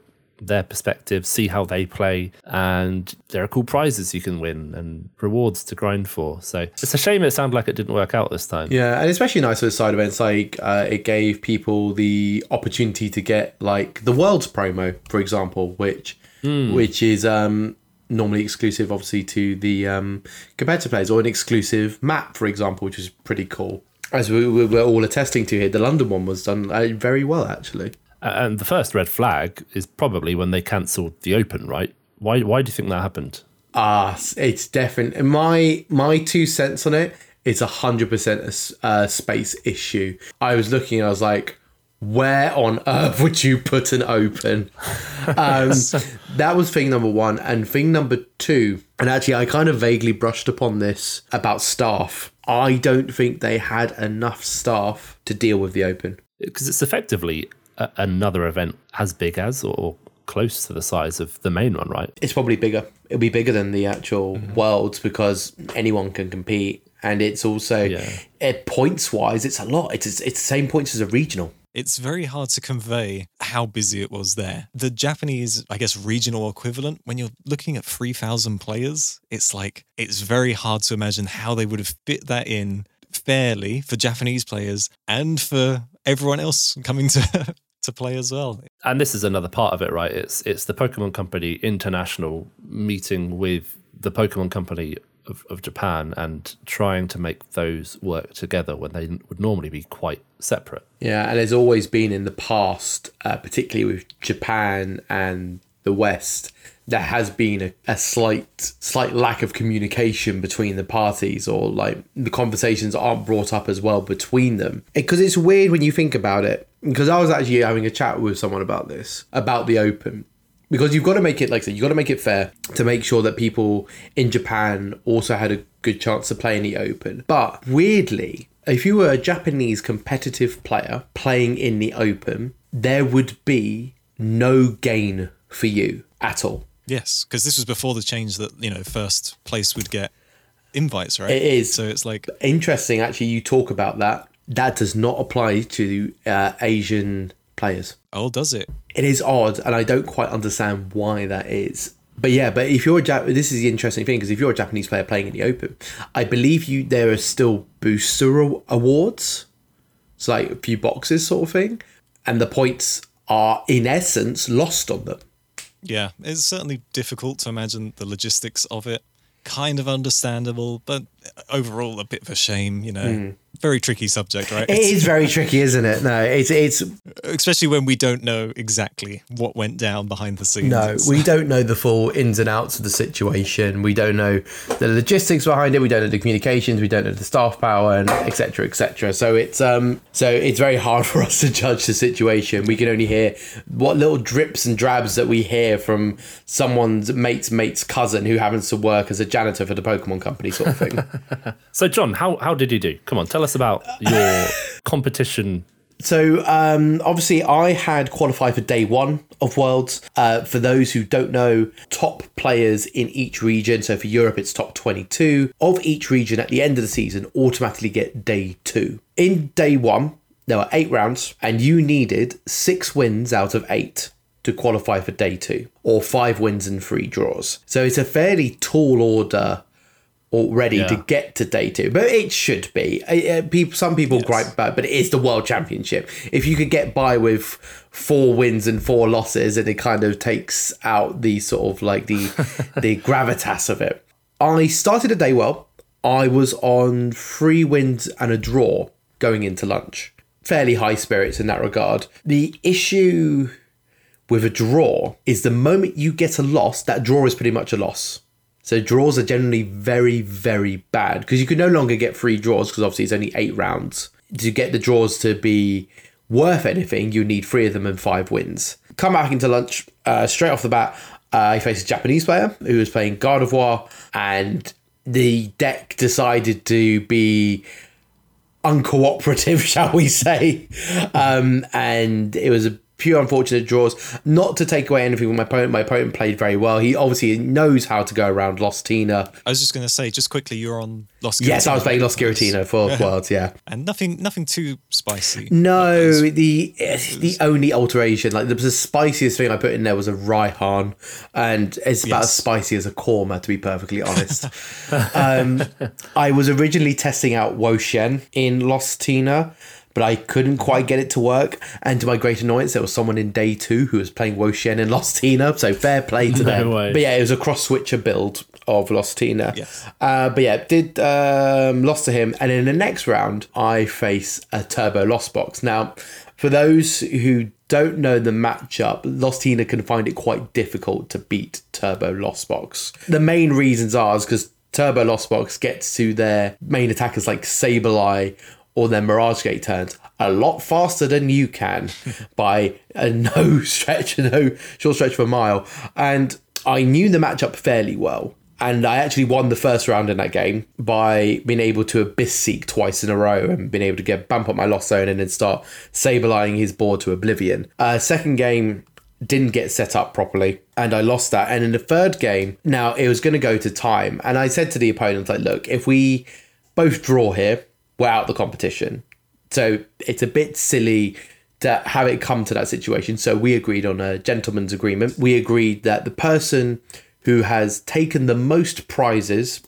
their perspective, see how they play, and there are cool prizes you can win and rewards to grind for. So it's a shame it sounded like it didn't work out this time. Yeah, and especially nice with side events like uh, it gave people the opportunity to get like the world's promo, for example, which which is um, normally exclusive, obviously, to the um, competitor players, or an exclusive map, for example, which is pretty cool. As we, we were all attesting to here, the London one was done uh, very well, actually. And the first red flag is probably when they cancelled the Open, right? Why why do you think that happened? Ah, it's definitely my my two cents on it. It's a hundred percent a uh, space issue. I was looking, I was like, where on earth would you put an open? Um, that was thing number one, and thing number two. And actually, I kind of vaguely brushed upon this about staff. I don't think they had enough staff to deal with the open. because it's effectively a, another event as big as or close to the size of the main one, right? It's probably bigger. It'll be bigger than the actual mm-hmm. worlds because anyone can compete, and it's also Yeah. Eh, it, points wise, it's a lot. It's it's the same points as a regional. It's very hard to convey how busy it was there. The Japanese, I guess, regional equivalent, when you're looking at 3,000 players, it's like, it's very hard to imagine how they would have fit that in fairly for Japanese players and for everyone else coming to, to play as well. And this is another part of it, right? It's it's the Pokemon Company International meeting with the Pokemon Company of, of Japan and trying to make those work together when they would normally be quite separate. Yeah, and there's always been in the past, uh, particularly with Japan and the West, there has been a, a slight slight lack of communication between the parties, or like the conversations aren't brought up as well between them. Because it's weird when you think about it. Because I was actually having a chat with someone about this, about the Open, because you've got to make it like I said, you've got to make it fair to make sure that people in Japan also had a good chance to play in the Open. But weirdly, if you were a Japanese competitive player playing in the Open, there would be no gain for you at all. Yes, because this was before the change that, you know, first place would get invites, right? It is. So it's like, Interesting, actually, you talk about that. That does not apply to uh, Asian players. oh, does it? it is odd and i don't quite understand why that is but yeah but if you're a Jap- this is the interesting thing because if you're a japanese player playing in the open i believe you there are still booster awards it's like a few boxes sort of thing and the points are in essence lost on them Yeah, it's certainly difficult to imagine the logistics of it. Kind of understandable, but overall a bit of a shame, you know. Hmm. Very tricky subject, right? It is very tricky, isn't it? No, it's it's especially when we don't know exactly what went down behind the scenes. no, we don't know the full ins and outs of the situation. We don't know the logistics behind it. We don't know the communications. We don't know the staff power and etc. etc. So it's um so it's very hard for us to judge the situation. We can only hear what little drips and drabs that we hear from someone's mate's mate's cousin who happens to work as a janitor for the Pokemon company, sort of thing. So, Jon, how, how did you do? Come on, tell us about your competition. So um, obviously, I had qualified for day one of Worlds. Uh, for those who don't know, top players in each region. So for Europe, it's top twenty-two of each region. At the end of the season, automatically get day two. In day one, there were eight rounds, and you needed six wins out of eight to qualify for day two, or five wins and three draws. So it's a fairly tall order already Yeah. to get to day two, but it should be. Uh, people, some people gripe about, but it is the world championship. If you could get by with four wins and four losses, and it kind of takes out the sort of like the the gravitas of it. I started the day well. I was on three wins and a draw going into lunch. Fairly high spirits in that regard. The issue with a draw is the moment you get a loss, that draw is pretty much a loss. So draws are generally very, very bad because you can no longer get free draws because obviously it's only eight rounds. To get the draws to be worth anything, you need three of them and five wins. Come back into lunch uh, straight off the bat. Uh, he faced a Japanese player who was playing Gardevoir, and the deck decided to be uncooperative, shall we say. Um, and it was a pure unfortunate draws. Not to take away anything from my opponent. My opponent played very well. He obviously knows how to go around Lost Tina. I was just going to say, just quickly, you're on Lost. Yes, I was playing Lost Giratina for Worlds, yeah. and nothing, nothing too spicy. No, the the only alteration, like the, the spiciest thing I put in there was a Raihan, and it's about as spicy as a korma, to be perfectly honest. um, I was originally testing out Wo-Chien in Lost Tina, but I couldn't quite get it to work. And to my great annoyance, there was someone in day two who was playing Wo-Chien and Lost Tina, so fair play to them. way. But yeah, it was a cross switcher build of Lost Tina. Yes. Uh, but yeah, did um, lost to him, and in the next round, I face a Turbo Lost Box. Now, for those who don't know the matchup, Lost Tina can find it quite difficult to beat Turbo Lost Box. The main reasons are because Turbo Lost Box gets to their main attackers like Sableye or their Mirage Gate turns a lot faster than you can by a no stretch, no short stretch of a mile. And I knew the matchup fairly well. And I actually won the first round in that game by being able to Abyss Seek twice in a row and being able to get bump up my lost zone and then start sableing his board to oblivion. Uh, second game, didn't get set up properly and I lost that. And in the third game, now it was going to go to time. And I said to the opponent, like, look, if we both draw here, we're out the competition. So it's a bit silly to have it come to that situation. So we agreed on a gentleman's agreement. We agreed that the person who has taken the most prizes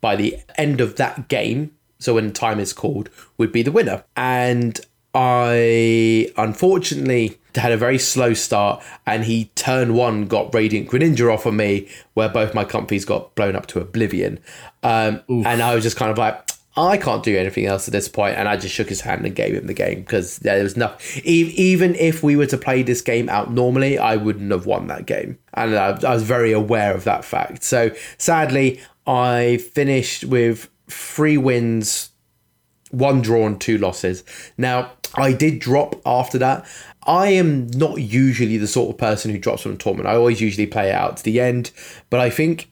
by the end of that game, so when time is called, would be the winner. And I unfortunately had a very slow start, and he turn one got Radiant Greninja off of me, where both my Comfeys got blown up to oblivion. Um, and I was just kind of like, I can't do anything else at this point, and I just shook his hand and gave him the game because there was nothing. Even if we were to play this game out normally, I wouldn't have won that game, and I, I was very aware of that fact. So sadly, I finished with three wins, one draw and two losses. Now, I did drop after that. I am not usually the sort of person who drops from a tournament. I always usually play it out to the end, but I think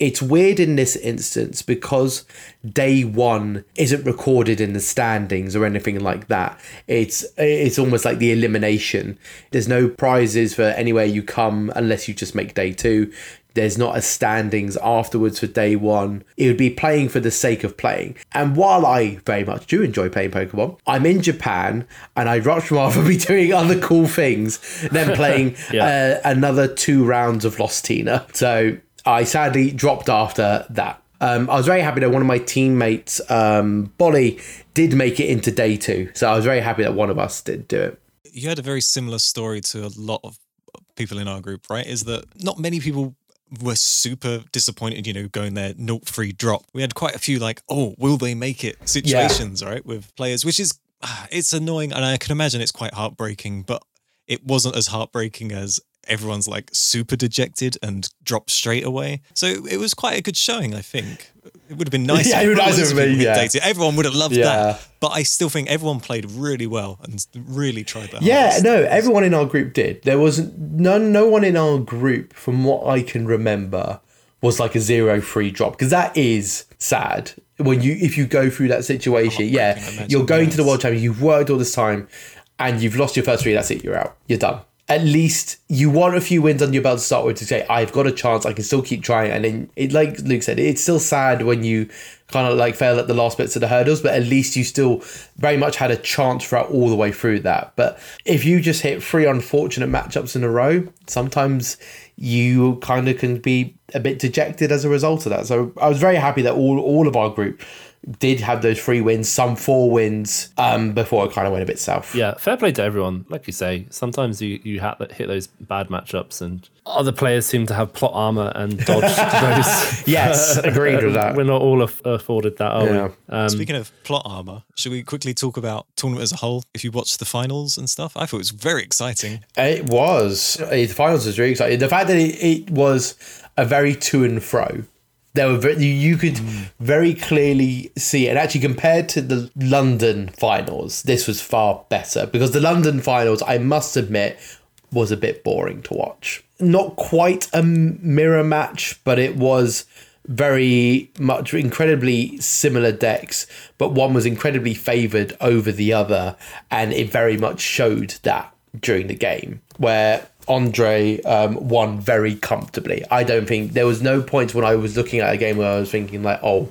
it's weird in this instance because day one isn't recorded in the standings or anything like that. It's it's almost like the elimination. There's no prizes for anywhere you come unless you just make day two. There's not a standings afterwards for day one. It would be playing for the sake of playing. And while I very much do enjoy playing Pokemon, I'm in Japan and I'd much rather be doing other cool things than playing Yeah. uh, another two rounds of Lost Tina. So I sadly dropped after that. Um, I was very happy that one of my teammates, um, Bolly, did make it into day two. So I was very happy that one of us did do it. you had a very similar story to a lot of people in our group, right? Is that not many people were super disappointed, you know, going there naught free drop. We had quite a few like, oh, will they make it situations, right, with players, which is ah, it's annoying, and I can imagine it's quite heartbreaking, but it wasn't as heartbreaking as everyone's like super dejected and dropped straight away. So it was quite a good showing, I think. It would have been nice. Yeah, if it would have been, yeah. Everyone would have loved Yeah. that. But I still think everyone played really well and really tried their Yeah, hardest. no, everyone in our group did. There was none, no one in our group, from what I can remember, was like a zero free drop because that is sad when you if you go through that situation. Oh, yeah, I imagine, you're going to the world champion. You've worked all this time, and you've lost your first three. That's it. You're out. You're done. At least you want a few wins under your belt to start with to say I've got a chance. I can still keep trying. And then it, like Luke said, it's still sad when you kind of like fail at the last bits of the hurdles, but at least you still very much had a chance throughout all the way through that. But if you just hit three unfortunate matchups in a row, sometimes you kind of can be a bit dejected as a result of that. So I was very happy that all all of our group did have those three wins, some four wins, um, before it kind of went a bit south. Yeah, fair play to everyone. Like you say, sometimes you you ha- hit those bad matchups, and other players seem to have plot armor and dodge those. Yes, agreed with that. We're not all aff- afforded that, are Yeah. we? Um, Speaking of plot armor, should we quickly talk about tournament as a whole? If you watched the finals and stuff, I thought it was very exciting. It was. The finals was really exciting. The fact that it, it was a very to and fro. There were very, you could hmm. very clearly see, it. and actually compared to the London finals, this was far better because the London finals, I must admit, was a bit boring to watch. Not quite a mirror match, but it was very much incredibly similar decks, but one was incredibly favored over the other, and it very much showed that during the game where Ondřej um, won very comfortably. I don't think there was no points when I was looking at a game where I was thinking like, oh.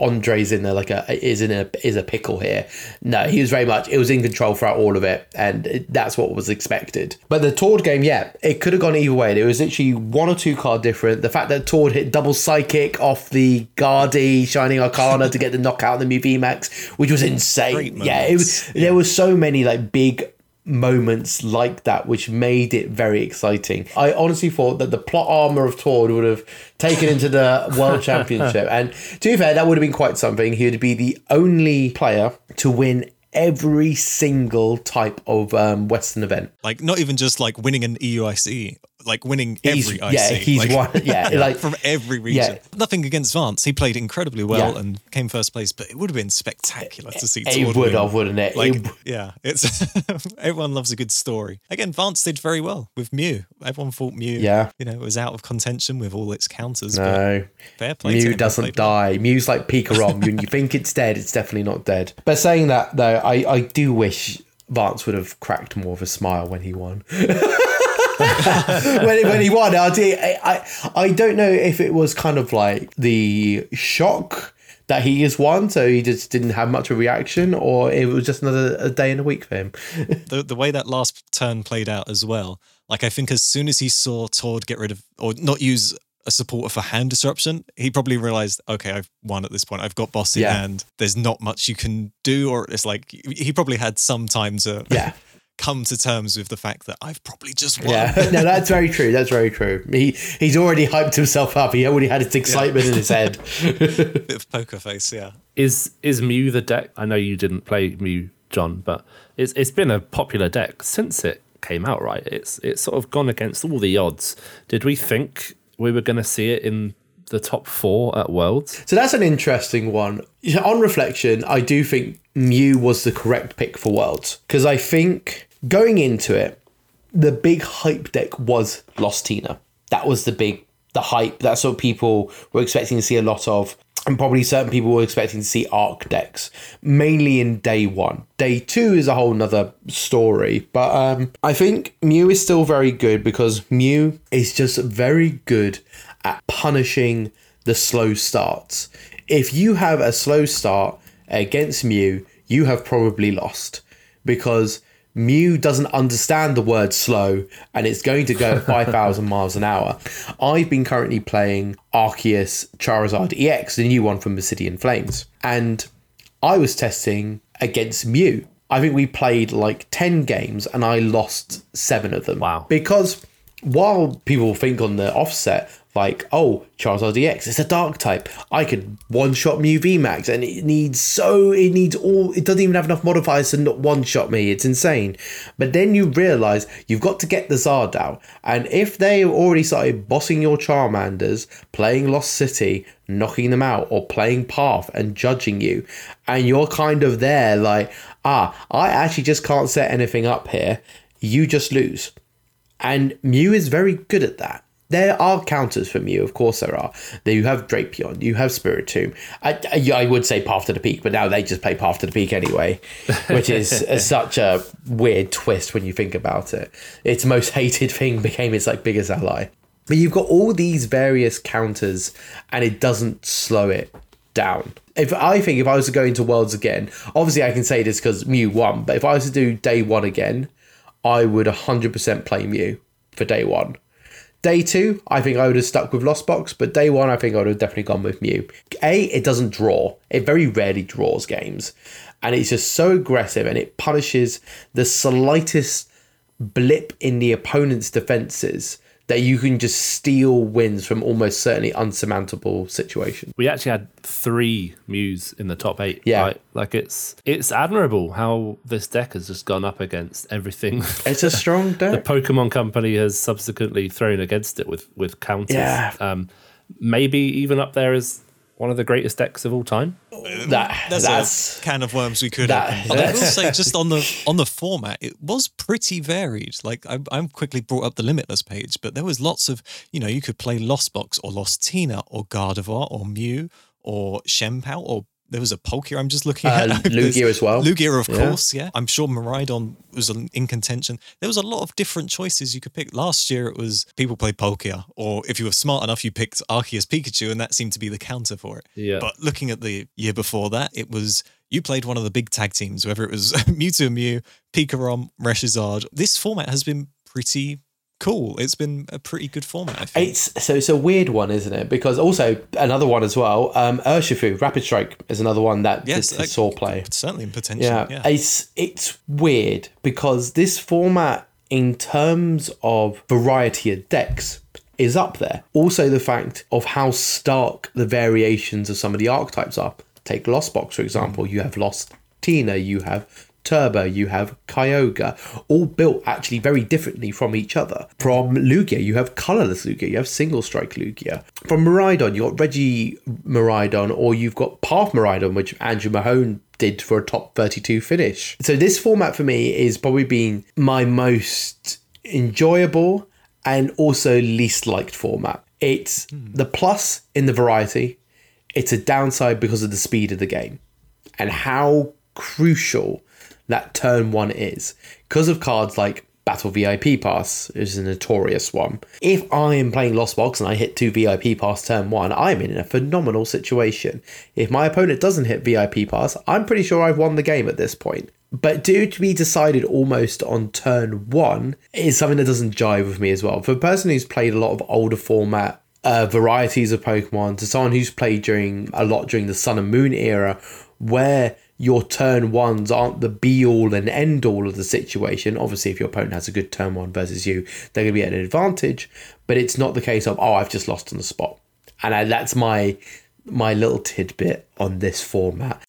Ondřej's in there like a is in a is a pickle here. No, he was very much it was in control throughout all of it, and it, that's what was expected. But the Tord game, yeah, it could have gone either way. It was literally one or two card different. The fact that Tord hit double psychic off the Guardi Shining Arcana to get the knockout in the Mew VMAX, which was insane. Yeah, it was. moments. There were so many like big moments like that which made it very exciting. I honestly thought that the plot armor of Tord would have taken into the world championship and to be fair that would have been quite something. He would be the only player to win every single type of um, Western event. Like not even just like winning an EUIC, like winning He's- every IC. yeah, he's like, won- yeah, like- from every region. yeah. Nothing against Vance. He played incredibly well Yeah. and came first place, but it would have been spectacular to see. It would have, wouldn't it? Like, It- yeah, it's everyone loves a good story. Again, Vance did very well with Mew. Everyone thought Mew, Yeah. you know, was out of contention with all its counters. but no. fair play. Mew doesn't played well. die. Mew's like Pikarom. when you think it's dead, it's definitely not dead. But saying that though, I, I do wish Vance would have cracked more of a smile when he won. when, when he won, I, did- I I don't know if it was kind of like the shock that he has won, so he just didn't have much of a reaction, or it was just another a day in a week for him. the the way that last turn played out as well. Like I think as soon as he saw Tord get rid of or not use a supporter for hand disruption, he probably realized, okay, I've won at this point. I've got boss in Yeah. hand. There's not much you can do, or it's like he probably had some time to Yeah. come to terms with the fact that I've probably just won. Yeah, no, that's very true. That's very true. He he's already hyped himself up. He already had his excitement in his head. Bit of poker face, yeah. is is Mew the deck? I know you didn't play Mew, Jon, but it's it's been a popular deck since it came out, right? It's it's sort of gone against all the odds. Did we think we were going to see it in the top four at Worlds? So that's an interesting one. On reflection, I do think Mew was the correct pick for Worlds because I think going into it, the big hype deck was Lost Tina. That was the big the hype. That's what people were expecting to see a lot of. And probably certain people were expecting to see arc decks, mainly in day one. Day two is a whole nother story. But um, I think Mew is still very good because Mew is just very good at punishing the slow starts. If you have a slow start against Mew, you have probably lost because Mew doesn't understand the word slow and it's going to go at 5,000 miles an hour. I've been currently playing Arceus Charizard EX, the new one from Obsidian Flames, and I was testing against Mew. I think we played like 10 games and I lost seven of them. Wow. Because while people think on the offset, like, oh, Charizard EX, it's a dark type. I could one shot Mew VMAX, and it needs so it needs all. It doesn't even have enough modifiers to not one shot me. It's insane. But then you realize you've got to get the Zard out, and if they have already started bossing your Charmanders, playing Lost City, knocking them out, or playing Path and judging you, and you're kind of there like, ah, I actually just can't set anything up here. You just lose. And Mew is very good at that. There are counters from you, of course there are. There you have Drapion, you have Spiritomb. I, I, I would say Path to the Peak, but now they just play Path to the Peak anyway, which is such a weird twist when you think about it. Its most hated thing became its like biggest ally. But you've got all these various counters, and it doesn't slow it down. If I think if I was to go into Worlds again, obviously I can say this because Mew won, but if I was to do day one again, I would 100% play Mew for day one. Day two, I think I would have stuck with Lost Box, but day one, I think I would have definitely gone with Mew. A, it doesn't draw. It very rarely draws games. And it's just so aggressive and it punishes the slightest blip in the opponent's defenses that you can just steal wins from almost certainly unsurmountable situations. We actually had three Mews in the top eight. Yeah. Like, like it's it's admirable how this deck has just gone up against everything. It's a strong deck. the. Pokemon Company has subsequently thrown against it with with counters. Yeah. Um, maybe even up there as one of the greatest decks of all time. that, That's, that's a can of worms we could that- open. But I will say, just on the on the format, it was pretty varied. Like I, I'm quickly brought up the Limitless page, but there was lots of you know you could play Lost Box or Lost Tina or Gardevoir or Mew or Chien-Pao or there was a Palkia I'm just looking Uh, at. Lugia as well. Lugia, of Yeah. course, yeah. I'm sure Miraidon was in contention. There was a lot of different choices you could pick. Last year it was people played Palkia, or if you were smart enough, you picked Arceus Pikachu, and that seemed to be the counter for it. Yeah. But looking at the year before that, it was you played one of the big tag teams, whether it was Mewtwo and Mew, Pikarom, Reshizard. This format has been pretty cool. It's been a pretty good format, I think. It's so it's a weird one, isn't it? Because also another one as well. Um, Urshifu Rapid Strike is another one that yes, like, saw play. Certainly in potential. Yeah. Yeah. it's it's weird because this format, in terms of variety of decks, is up there. Also, the fact of how stark the variations of some of the archetypes are. Take Lost Box for example. You have Lost Tina. You have Turbo, you have Kyogre, all built actually very differently from each other. From Lugia, you have colorless Lugia, you have single strike Lugia. From Miraidon, you've got Reggie Miraidon, or you've got Path Miraidon, which Andrew Mahone did for a top 32 finish. So this format for me is probably been my most enjoyable and also least liked format. It's hmm. the plus in the variety, it's a downside because of the speed of the game and how crucial that turn one is. Because of cards like Battle VIP Pass which is a notorious one. If I am playing Lost Box and I hit two VIP Pass turn one, I'm in a phenomenal situation. If my opponent doesn't hit VIP Pass, I'm pretty sure I've won the game at this point. But due to be decided almost on turn one is something that doesn't jive with me as well. For a person who's played a lot of older format uh, varieties of Pokemon to someone who's played during a lot during the Sun and Moon era, where your turn ones aren't the be all and end all of the situation. Obviously, if your opponent has a good turn one versus you, they're going to be at an advantage. But it's not the case of oh, I've just lost on the spot, and I, that's my my little tidbit on this format.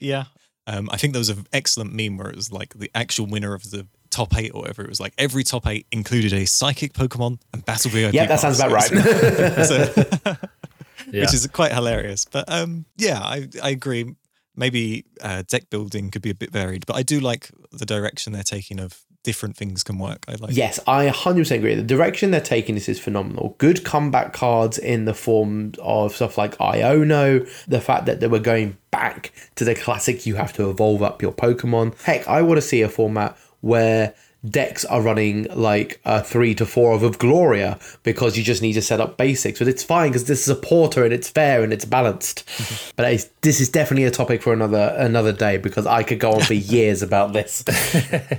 Yeah. Um, I think there was an excellent meme where it was like the actual winner of the top eight or whatever. It was like every top eight included a psychic Pokemon and battle VIP. Yeah, that sounds about right. So- Yeah. which is quite hilarious. But um, yeah, I, I agree. Maybe uh, deck building could be a bit varied, but I do like the direction they're taking of different things can work. I like. Yes, I 100% agree. The direction they're taking this is phenomenal. Good comeback cards in the form of stuff like Iono, the fact that they were going back to the classic, you have to evolve up your Pokemon. Heck, I want to see a format where decks are running like a three to four of, of Gloria because you just need to set up basics. But it's fine because this is a porter and it's fair and it's balanced. but it's, this is definitely a topic for another another day because I could go on for years about this.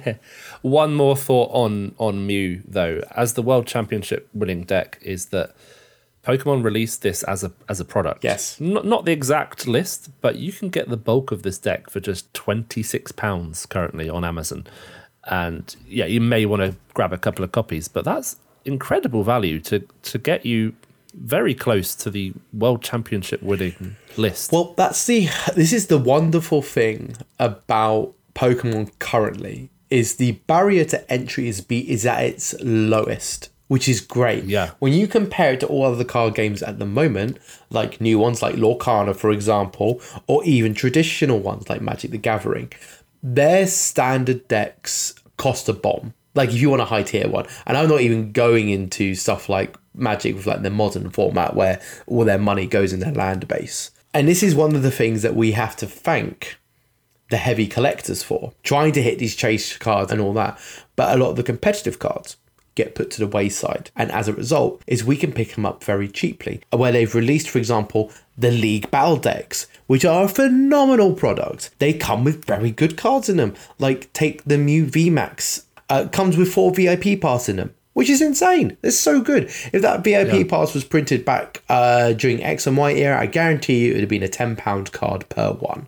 One more thought on on Mew though, as the World Championship winning deck, is that Pokemon released this as a as a product. Yes. not not the exact list, but you can get the bulk of this deck for just twenty six pounds currently on Amazon, and yeah, you may want to grab a couple of copies, but that's incredible value to to get you very close to the World Championship winning list. Well, that's the this is the wonderful thing about Pokemon currently is the barrier to entry is be is at its lowest, which is great. Yeah. When you compare it to all other card games at the moment, like new ones like Lorcana, for example, or even traditional ones like Magic the Gathering, their standard decks cost a bomb. Like if you want a high tier one, and I'm not even going into stuff like Magic with like the modern format where all their money goes in their land base. And this is one of the things that we have to thank the heavy collectors for, trying to hit these chase cards and all that. But a lot of the competitive cards get put to the wayside. And as a result, is we can pick them up very cheaply. Where they've released, for example, the League Battle decks, which are a phenomenal product. They come with very good cards in them. Like take the Mew VMAX. Uh, comes with four VIP pass in them which is insane. It's so good. If that VIP Yeah. pass was printed back uh, during X and Y era, I guarantee you it would have been a £10 card per one.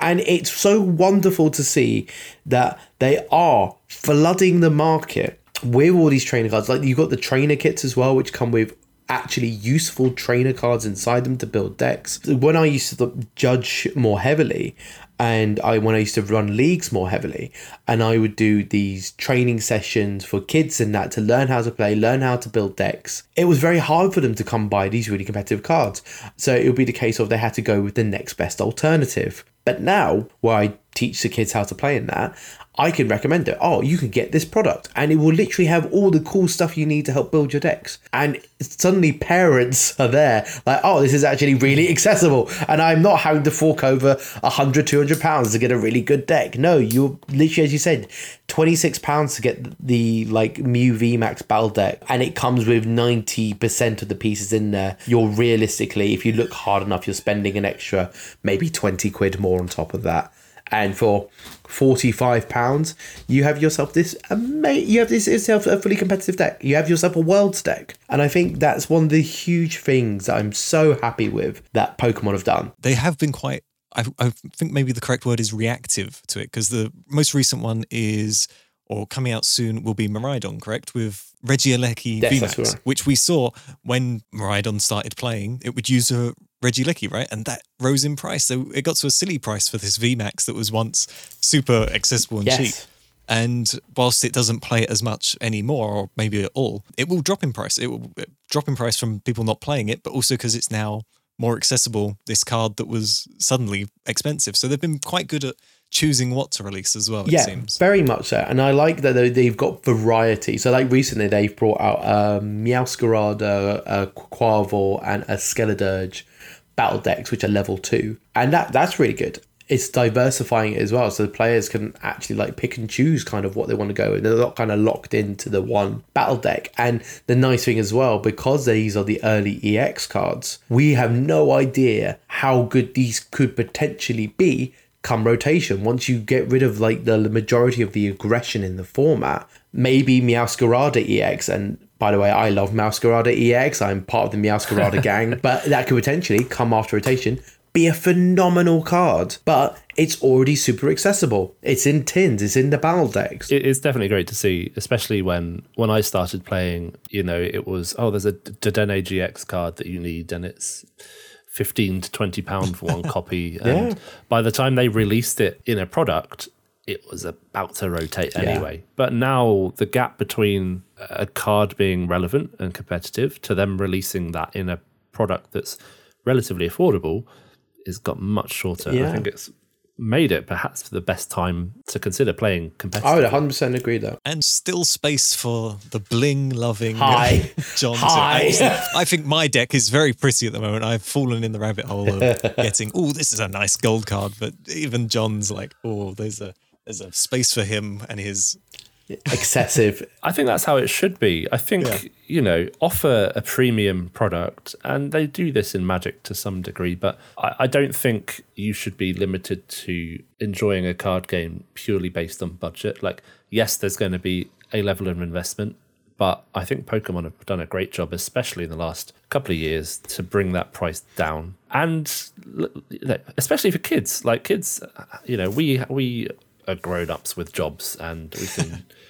And it's so wonderful to see that they are flooding the market with all these trainer cards. Like you've got the trainer kits as well, which come with actually useful trainer cards inside them to build decks. When I used to judge more heavily, and I when I used to run leagues more heavily, and I would do these training sessions for kids and that to learn how to play, learn how to build decks. It was very hard for them to come by these really competitive cards. So it would be the case of they had to go with the next best alternative. But now, where I teach the kids how to play in that, I can recommend it. Oh, you can get this product, and it will literally have all the cool stuff you need to help build your decks. And suddenly, parents are there, like, oh, this is actually really accessible, and I'm not having to fork over a hundred, two hundred pounds to get a really good deck. No, you're literally, as you said, twenty six pounds to get the like Mew VMAX Battle deck, and it comes with ninety percent of the pieces in there. You're realistically, if you look hard enough, you're spending an extra maybe twenty quid more on top of that and for 45 pounds you have yourself this ama- you have this yourself a fully competitive deck you have yourself a world's deck and i think that's one of the huge things that i'm so happy with that pokemon have done they have been quite I, I think maybe the correct word is reactive to it because the most recent one is or coming out soon will be Miraidon, correct? With Regieleki Yes, VMAX, right. which we saw when Miraidon started playing, it would use a Regieleki, right? And that rose in price. So it got to a silly price for this VMAX that was once super accessible and Yes. cheap. And whilst it doesn't play it as much anymore, or maybe at all, it will drop in price. It will uh, drop in price from people not playing it, but also because it's now more accessible. This card that was suddenly expensive. So they've been quite good at choosing what to release as well, it yeah seems. very much so. And i like that they- they've got variety. So like recently they've brought out um meowscarada a quaquaval and a skeledirge battle decks which are level two. And that that's really good. It's diversifying it as well so the players can actually like pick and choose kind of what they want to go and they're not kind of locked into the one battle deck. And the nice thing as well because these are the early ex cards we have no idea how good these could potentially be come rotation. Once you get rid of like the majority of the aggression in the format maybe meowscarada ex and by the way i love meowscarada ex i'm part of the meowscarada gang but that could potentially come after rotation be a phenomenal card but it's already super accessible. It's in tins it's in the battle decks it is definitely great to see, especially when when I started playing. You know, it was oh, there's a Dedenne GX card that you need, and it's fifteen to twenty pound for one copy. And Yeah. by the time they released it in a product, it was about to rotate anyway. But now the gap between a card being relevant and competitive to them releasing that in a product that's relatively affordable has got much shorter. I Yeah. think it's made it perhaps the best time to consider playing competitive. i would 100% agree though And still space for the bling loving Hi. Jon. Hi. I, I think my deck is very pretty at the moment. I've fallen in the rabbit hole of getting, oh, this is a nice gold card. But even Jon's like, oh, there's a there's a space for him and his excessive I think that's how it should be. I think, you know, offer a premium product, and they do this in Magic to some degree, but I, I don't think you should be limited to enjoying a card game purely based on budget. Like, yes, there's going to be a level of investment, but I think Pokemon have done a great job, especially in the last couple of years, to bring that price down. And especially for kids, like kids, you know, we we are grown ups with jobs, and we can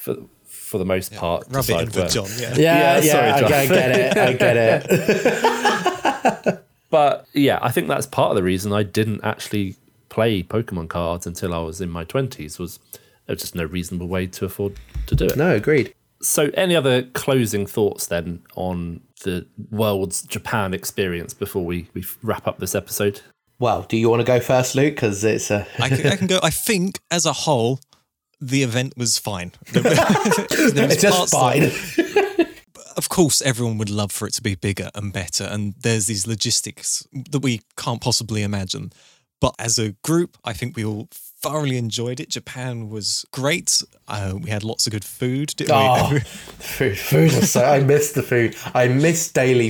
for for the most part. Rub it in decide where- Jon. Yeah. Yeah, Yeah, yeah, sorry, I, I get it. I get it. But yeah, I think that's part of the reason I didn't actually play Pokemon cards until I was in my 20s was there was just no reasonable way to afford to do it. No, agreed. So any other closing thoughts then on the world's Japan experience before we, we wrap up this episode? Well, do you want to go first, Luke? Because it's a. I can, I can go. I think as a whole, the event was fine. There was it's just that- fine. of course, everyone would love for it to be bigger and better, and there's these logistics that we can't possibly imagine. But as a group, I think we all thoroughly enjoyed it. Japan was great. Uh, we had lots of good food. Didn't Oh, we? food, food was so. I missed the food. I missed daily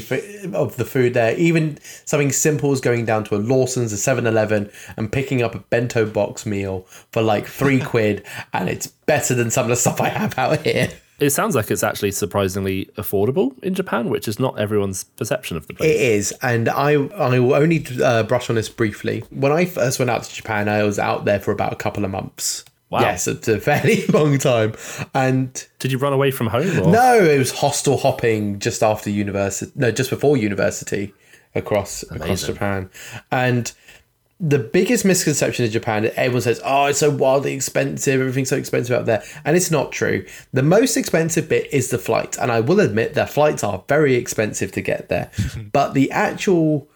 of the food there. Even something simple as going down to a Lawson's, a 7-Eleven, and picking up a bento box meal for like three quid, and it's better than some of the stuff I have out here. It sounds like it's actually surprisingly affordable in Japan, which is not everyone's perception of the place. It is, and I I will only uh, brush on this briefly. When I first went out to Japan, I was out there for about a couple of months. Wow. Yes, it's a fairly long time, and Did you run away from home? Or? No, it was hostel hopping just after university. No, just before university across across Japan. And the biggest misconception in Japan, everyone says, "Oh, it's so wildly expensive. Everything's so expensive out there," and it's not true. The most expensive bit is the flight, and I will admit their flights are very expensive to get there. but the actual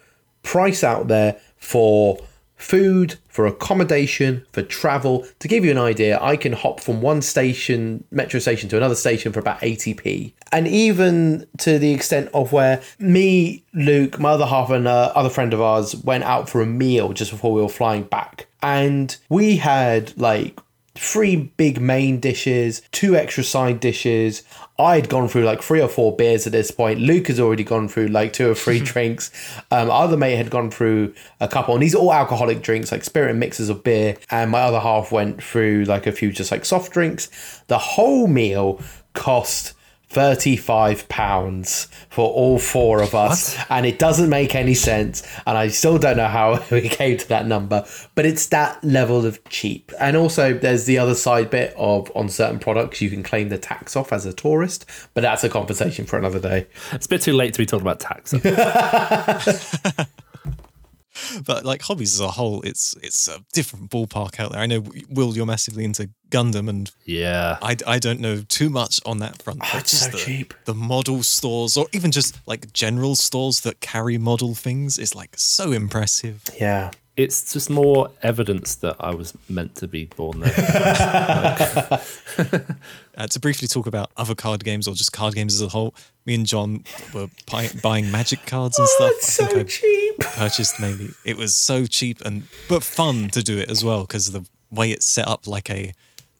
price out there for food, for accommodation, for travel. To give you an idea, I can hop from one station, metro station, to another station for about 80p. And even to the extent of where me, Luke, my other half, and uh, other friend of ours went out for a meal just before we were flying back. And we had like three big main dishes, two extra side dishes. I had gone through like three or four beers at this point. Luke has already gone through like two or three drinks. Um, other mate had gone through a couple, and these are all alcoholic drinks, like spirit mixes of beer. And my other half went through like a few just like soft drinks. The whole meal cost. 35 pounds for all four of us and it doesn't make any sense and i still don't know how we came to that number but it's that level of cheap. And also there's the other side bit of on certain products you can claim the tax off as a tourist but that's a conversation for another day. It's a bit too late to be talking about tax. but like hobbies as a whole, it's it's a different ballpark out there. I know Will, you're massively into Gundam, and yeah. I, I don't know too much on that front. Oh, but Oh, it's so the, cheap. The model stores, or even just like general stores that carry model things, is like so impressive. yeah It's just more evidence that I was meant to be born there. Uh, to briefly talk about other card games or just card games as a whole, me and John were pi- buying magic cards and stuff. Oh, it's I think so I cheap purchased maybe it was so cheap and but fun to do it as well because the way it's set up like a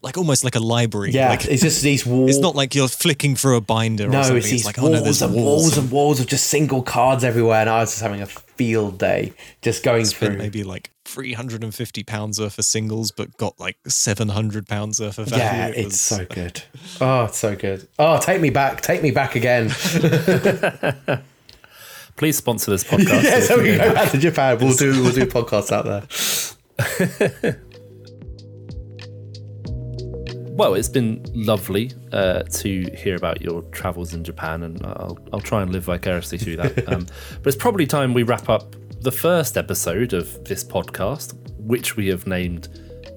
like almost like a library. yeah like, it's just these walls it's not like you're flicking through a binder. or no something. it's these like oh no, walls and walls. walls and walls of just single cards everywhere and i was just having a field day just going spent through maybe like 350 pounds worth of singles, but got like 700 pounds worth of value. Yeah, it's so good. Oh, it's so good. Oh, take me back. Take me back again. Please sponsor this podcast. yeah, so we go back to Japan. We'll do we'll do podcasts out there. Well, it's been lovely uh, to hear about your travels in Japan, and I'll, I'll try and live vicariously through that. Um, but it's probably time we wrap up the first episode of this podcast, which we have named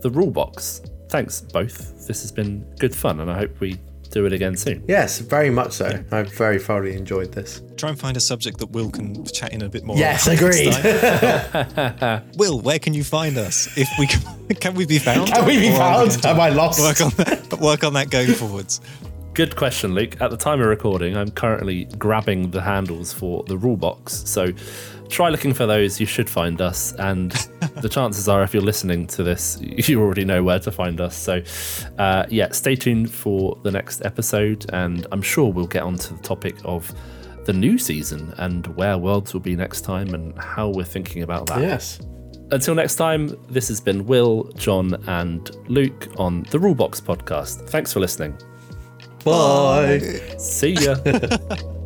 The Rule Box. Thanks, both. This has been good fun, and I hope we do it again soon. Yes, very much so. I've very thoroughly enjoyed this. Try and find a subject that Will can chat in a bit more. Yes, agreed. Will, where can you find us? If we can, can we be found? Can we be Or are we found? going Am I lost? Work on that. Work on that going forwards. Good question, Luke. At the time of recording, I'm currently grabbing the handles for the rule box. So try looking for those. You should find us. And the chances are, if you're listening to this, you already know where to find us. So, uh, yeah, stay tuned for the next episode. And I'm sure we'll get onto the topic of the new season and where worlds will be next time and how we're thinking about that. Yes. Until next time, this has been Will, Jon, and Luke on the Rulebox podcast. Thanks for listening. Bye. See ya.